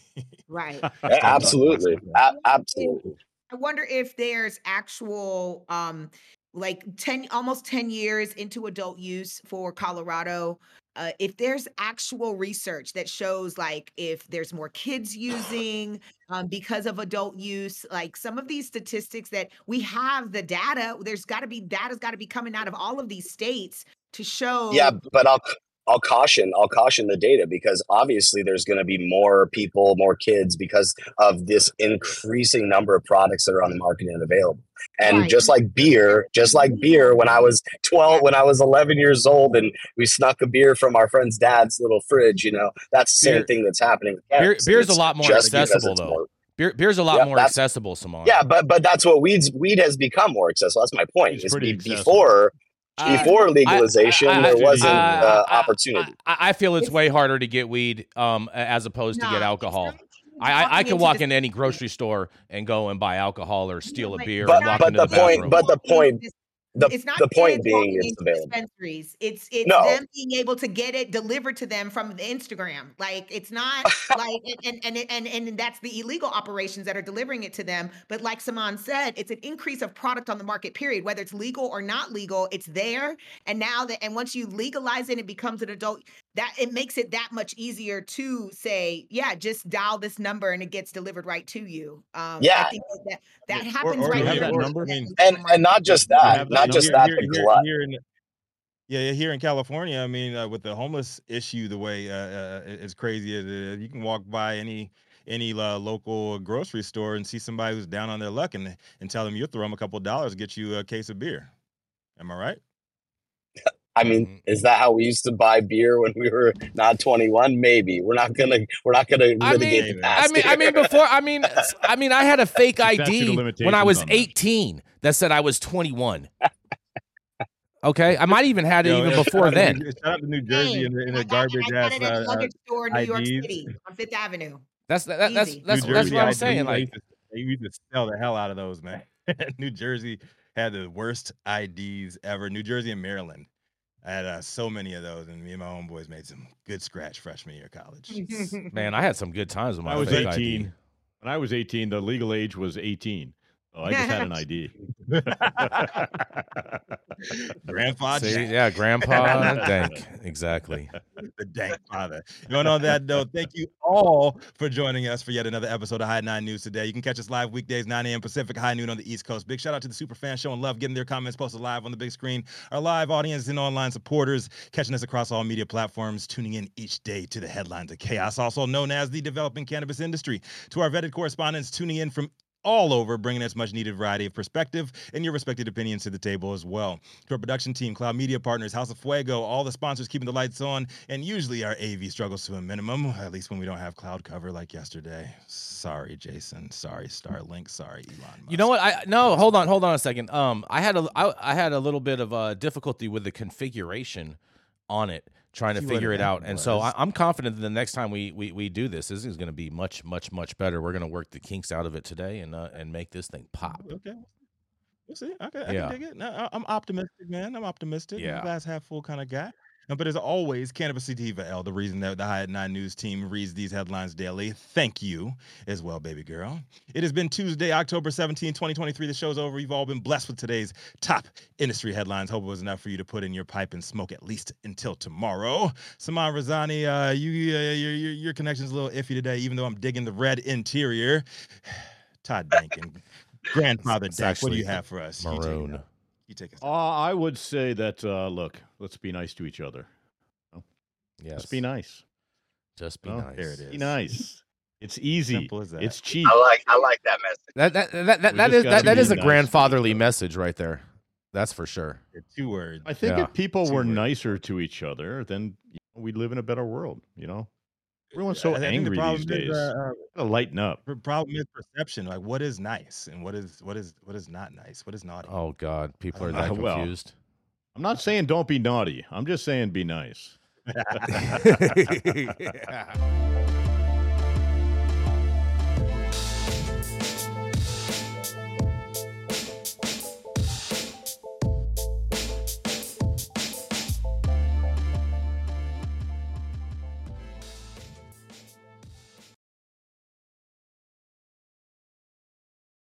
right. Yeah, Stop talking about absolutely stuff like that. A- absolutely I wonder if there's actual um like 10 almost 10 years into adult use for Colorado uh, if there's actual research that shows like if there's more kids using um, because of adult use like some of these statistics that we have the data there's got to be data's got to be coming out of all of these states to show Yeah, but I'll I'll caution I'll caution the data because obviously there's going to be more people, more kids because of this increasing number of products that are on the market and available. And Right. just like beer, just like beer, when I was 12, when I was 11 years old, and we snuck a beer from our friend's dad's little fridge, you know, that's the same Beer- thing that's happening. with Beer, cannabis. beer's a lot more accessible though. more- Beer, beer's a lot Yeah, more that's- accessible, Saman. yeah, but but that's what weeds weed has become more accessible. That's my point. It's Is pretty be- before before legalization, I- I- there wasn't uh, uh, opportunity. I, I feel it's It's- way harder to get weed um, as opposed to get alcohol. I, I, I can walk into any grocery store and go and buy alcohol or steal a beer But and walk but into the the point bathroom. but the point the, it's not the point being it's available. dispensaries. It's it's No. them being able to get it delivered to them from the Instagram. Like it's not like and and and and, and that's the illegal operations that are delivering it to them. But like Saman said, it's an increase of product on the market. Period. Whether it's legal or not legal, it's there. And now that and once you legalize it, it becomes an adult. That it makes it that much easier to say, yeah, just dial this number and it gets delivered right to you. Um, Yeah. I think that that, that Or- happens or right have here. that in number? I mean- And and not just You that, not just here- that, here- the here- glut. here in- yeah, yeah, here in California, I mean, uh, with the homeless issue, the way uh, uh, as crazy as it is, you can walk by any any uh, local grocery store and see somebody who's down on their luck and and tell them you'll throw them a couple of dollars, get you a case of beer. Am I right? I mean, Mhm. is that how we used to buy beer when we were not 21? Maybe. We're not gonna we're not gonna I litigate mean, the I past. mean, I mean, before, I mean, s- I mean, I had a fake ID when I was on that. 18 that said I was 21. Okay, I might even had it Yo, even yeah, before out then. New- Shout out to New Jersey Same. in the, in I the I garbage got ass it at a uh, uh, luggage store in New York IDs. City on Fifth Avenue. That's that, that's Easy. that's New that's Jersey what I'm IDs, saying. I Like, used to- they used to sell the hell out of those, man. New Jersey had the worst IDs ever. New Jersey and Maryland. I had uh, so many of those, and me and my homeboys made some good scratch freshman year of college. man, I had some good times with my I was 18. ID. When I was 18, the legal age was 18. So I just had an ID. Grandpa See, Jack, yeah, Grandpa Dank, exactly. the dank father. And on that note, thank you all for joining us for yet another episode of High Nine News today. You can catch us live weekdays, 9 a.m. Pacific, high noon on the East Coast. Big shout out to the super fans showing love, getting their comments posted live on the big screen. Our live audience and online supporters catching us across all media platforms, tuning in each day to the headlines of chaos, also known as the developing cannabis industry. To our vetted correspondents tuning in from all over, bringing us much needed variety of perspective and your respected opinions to the table as well. To our production team, Cloud Media Partners, House of Fuego, all the sponsors keeping the lights on, and usually our AV struggles to a minimum, at least when we don't have cloud cover like yesterday. Sorry, Jason. Sorry, Starlink. Sorry, Elon. You know what? I no, hold on, hold on a second. Um, I had a I, I had a little bit of uh, difficulty with the configuration on it, trying to figure it out, and so I, I'm confident that the next time we we, we do this, this is going to be much much much better. We're going to work the kinks out of it today and uh, and make this thing pop. Okay. We'll see. I can, I Yeah. can dig it. No, I'm optimistic, man. I'm optimistic. I'm Yeah. a glass half full kind of guy. But as always, Cannabis Sativa L, the reason that the High at Nine News team reads these headlines daily. Thank you as well, baby girl. It has been Tuesday, October 17, 2023. The show's over. You've all been blessed with today's top industry headlines. Hope it was enough for you to put in your pipe and smoke at least until tomorrow. Saman Razani, uh, you, uh, your, your, your connection's a little iffy today, even though I'm digging the red interior. Todd Dankin, grandfather Dank, what do you have for us? Maroon. Up. You take us. Uh, I would say that, uh, look, let's be nice to each other. Yes, Just be nice. Just be No, nice. there it is. Be nice. It's easy. Simple as that. It's cheap. I like I like that message. That that that that, We that just is gotta that, that be is a nice grandfatherly message right there. That's for sure. Two words. I think Yeah. if people Two were words. nicer to each other, then you know, we'd live in a better world. You know, everyone's so I think the angry problem these is, days. uh, uh, Gotta lighten up. the problem is perception. Like, what is nice and what is what is what is not nice? What is naughty? Oh God, people are Uh, that well. confused. I'm not saying don't be naughty. I'm just saying be nice. Yeah.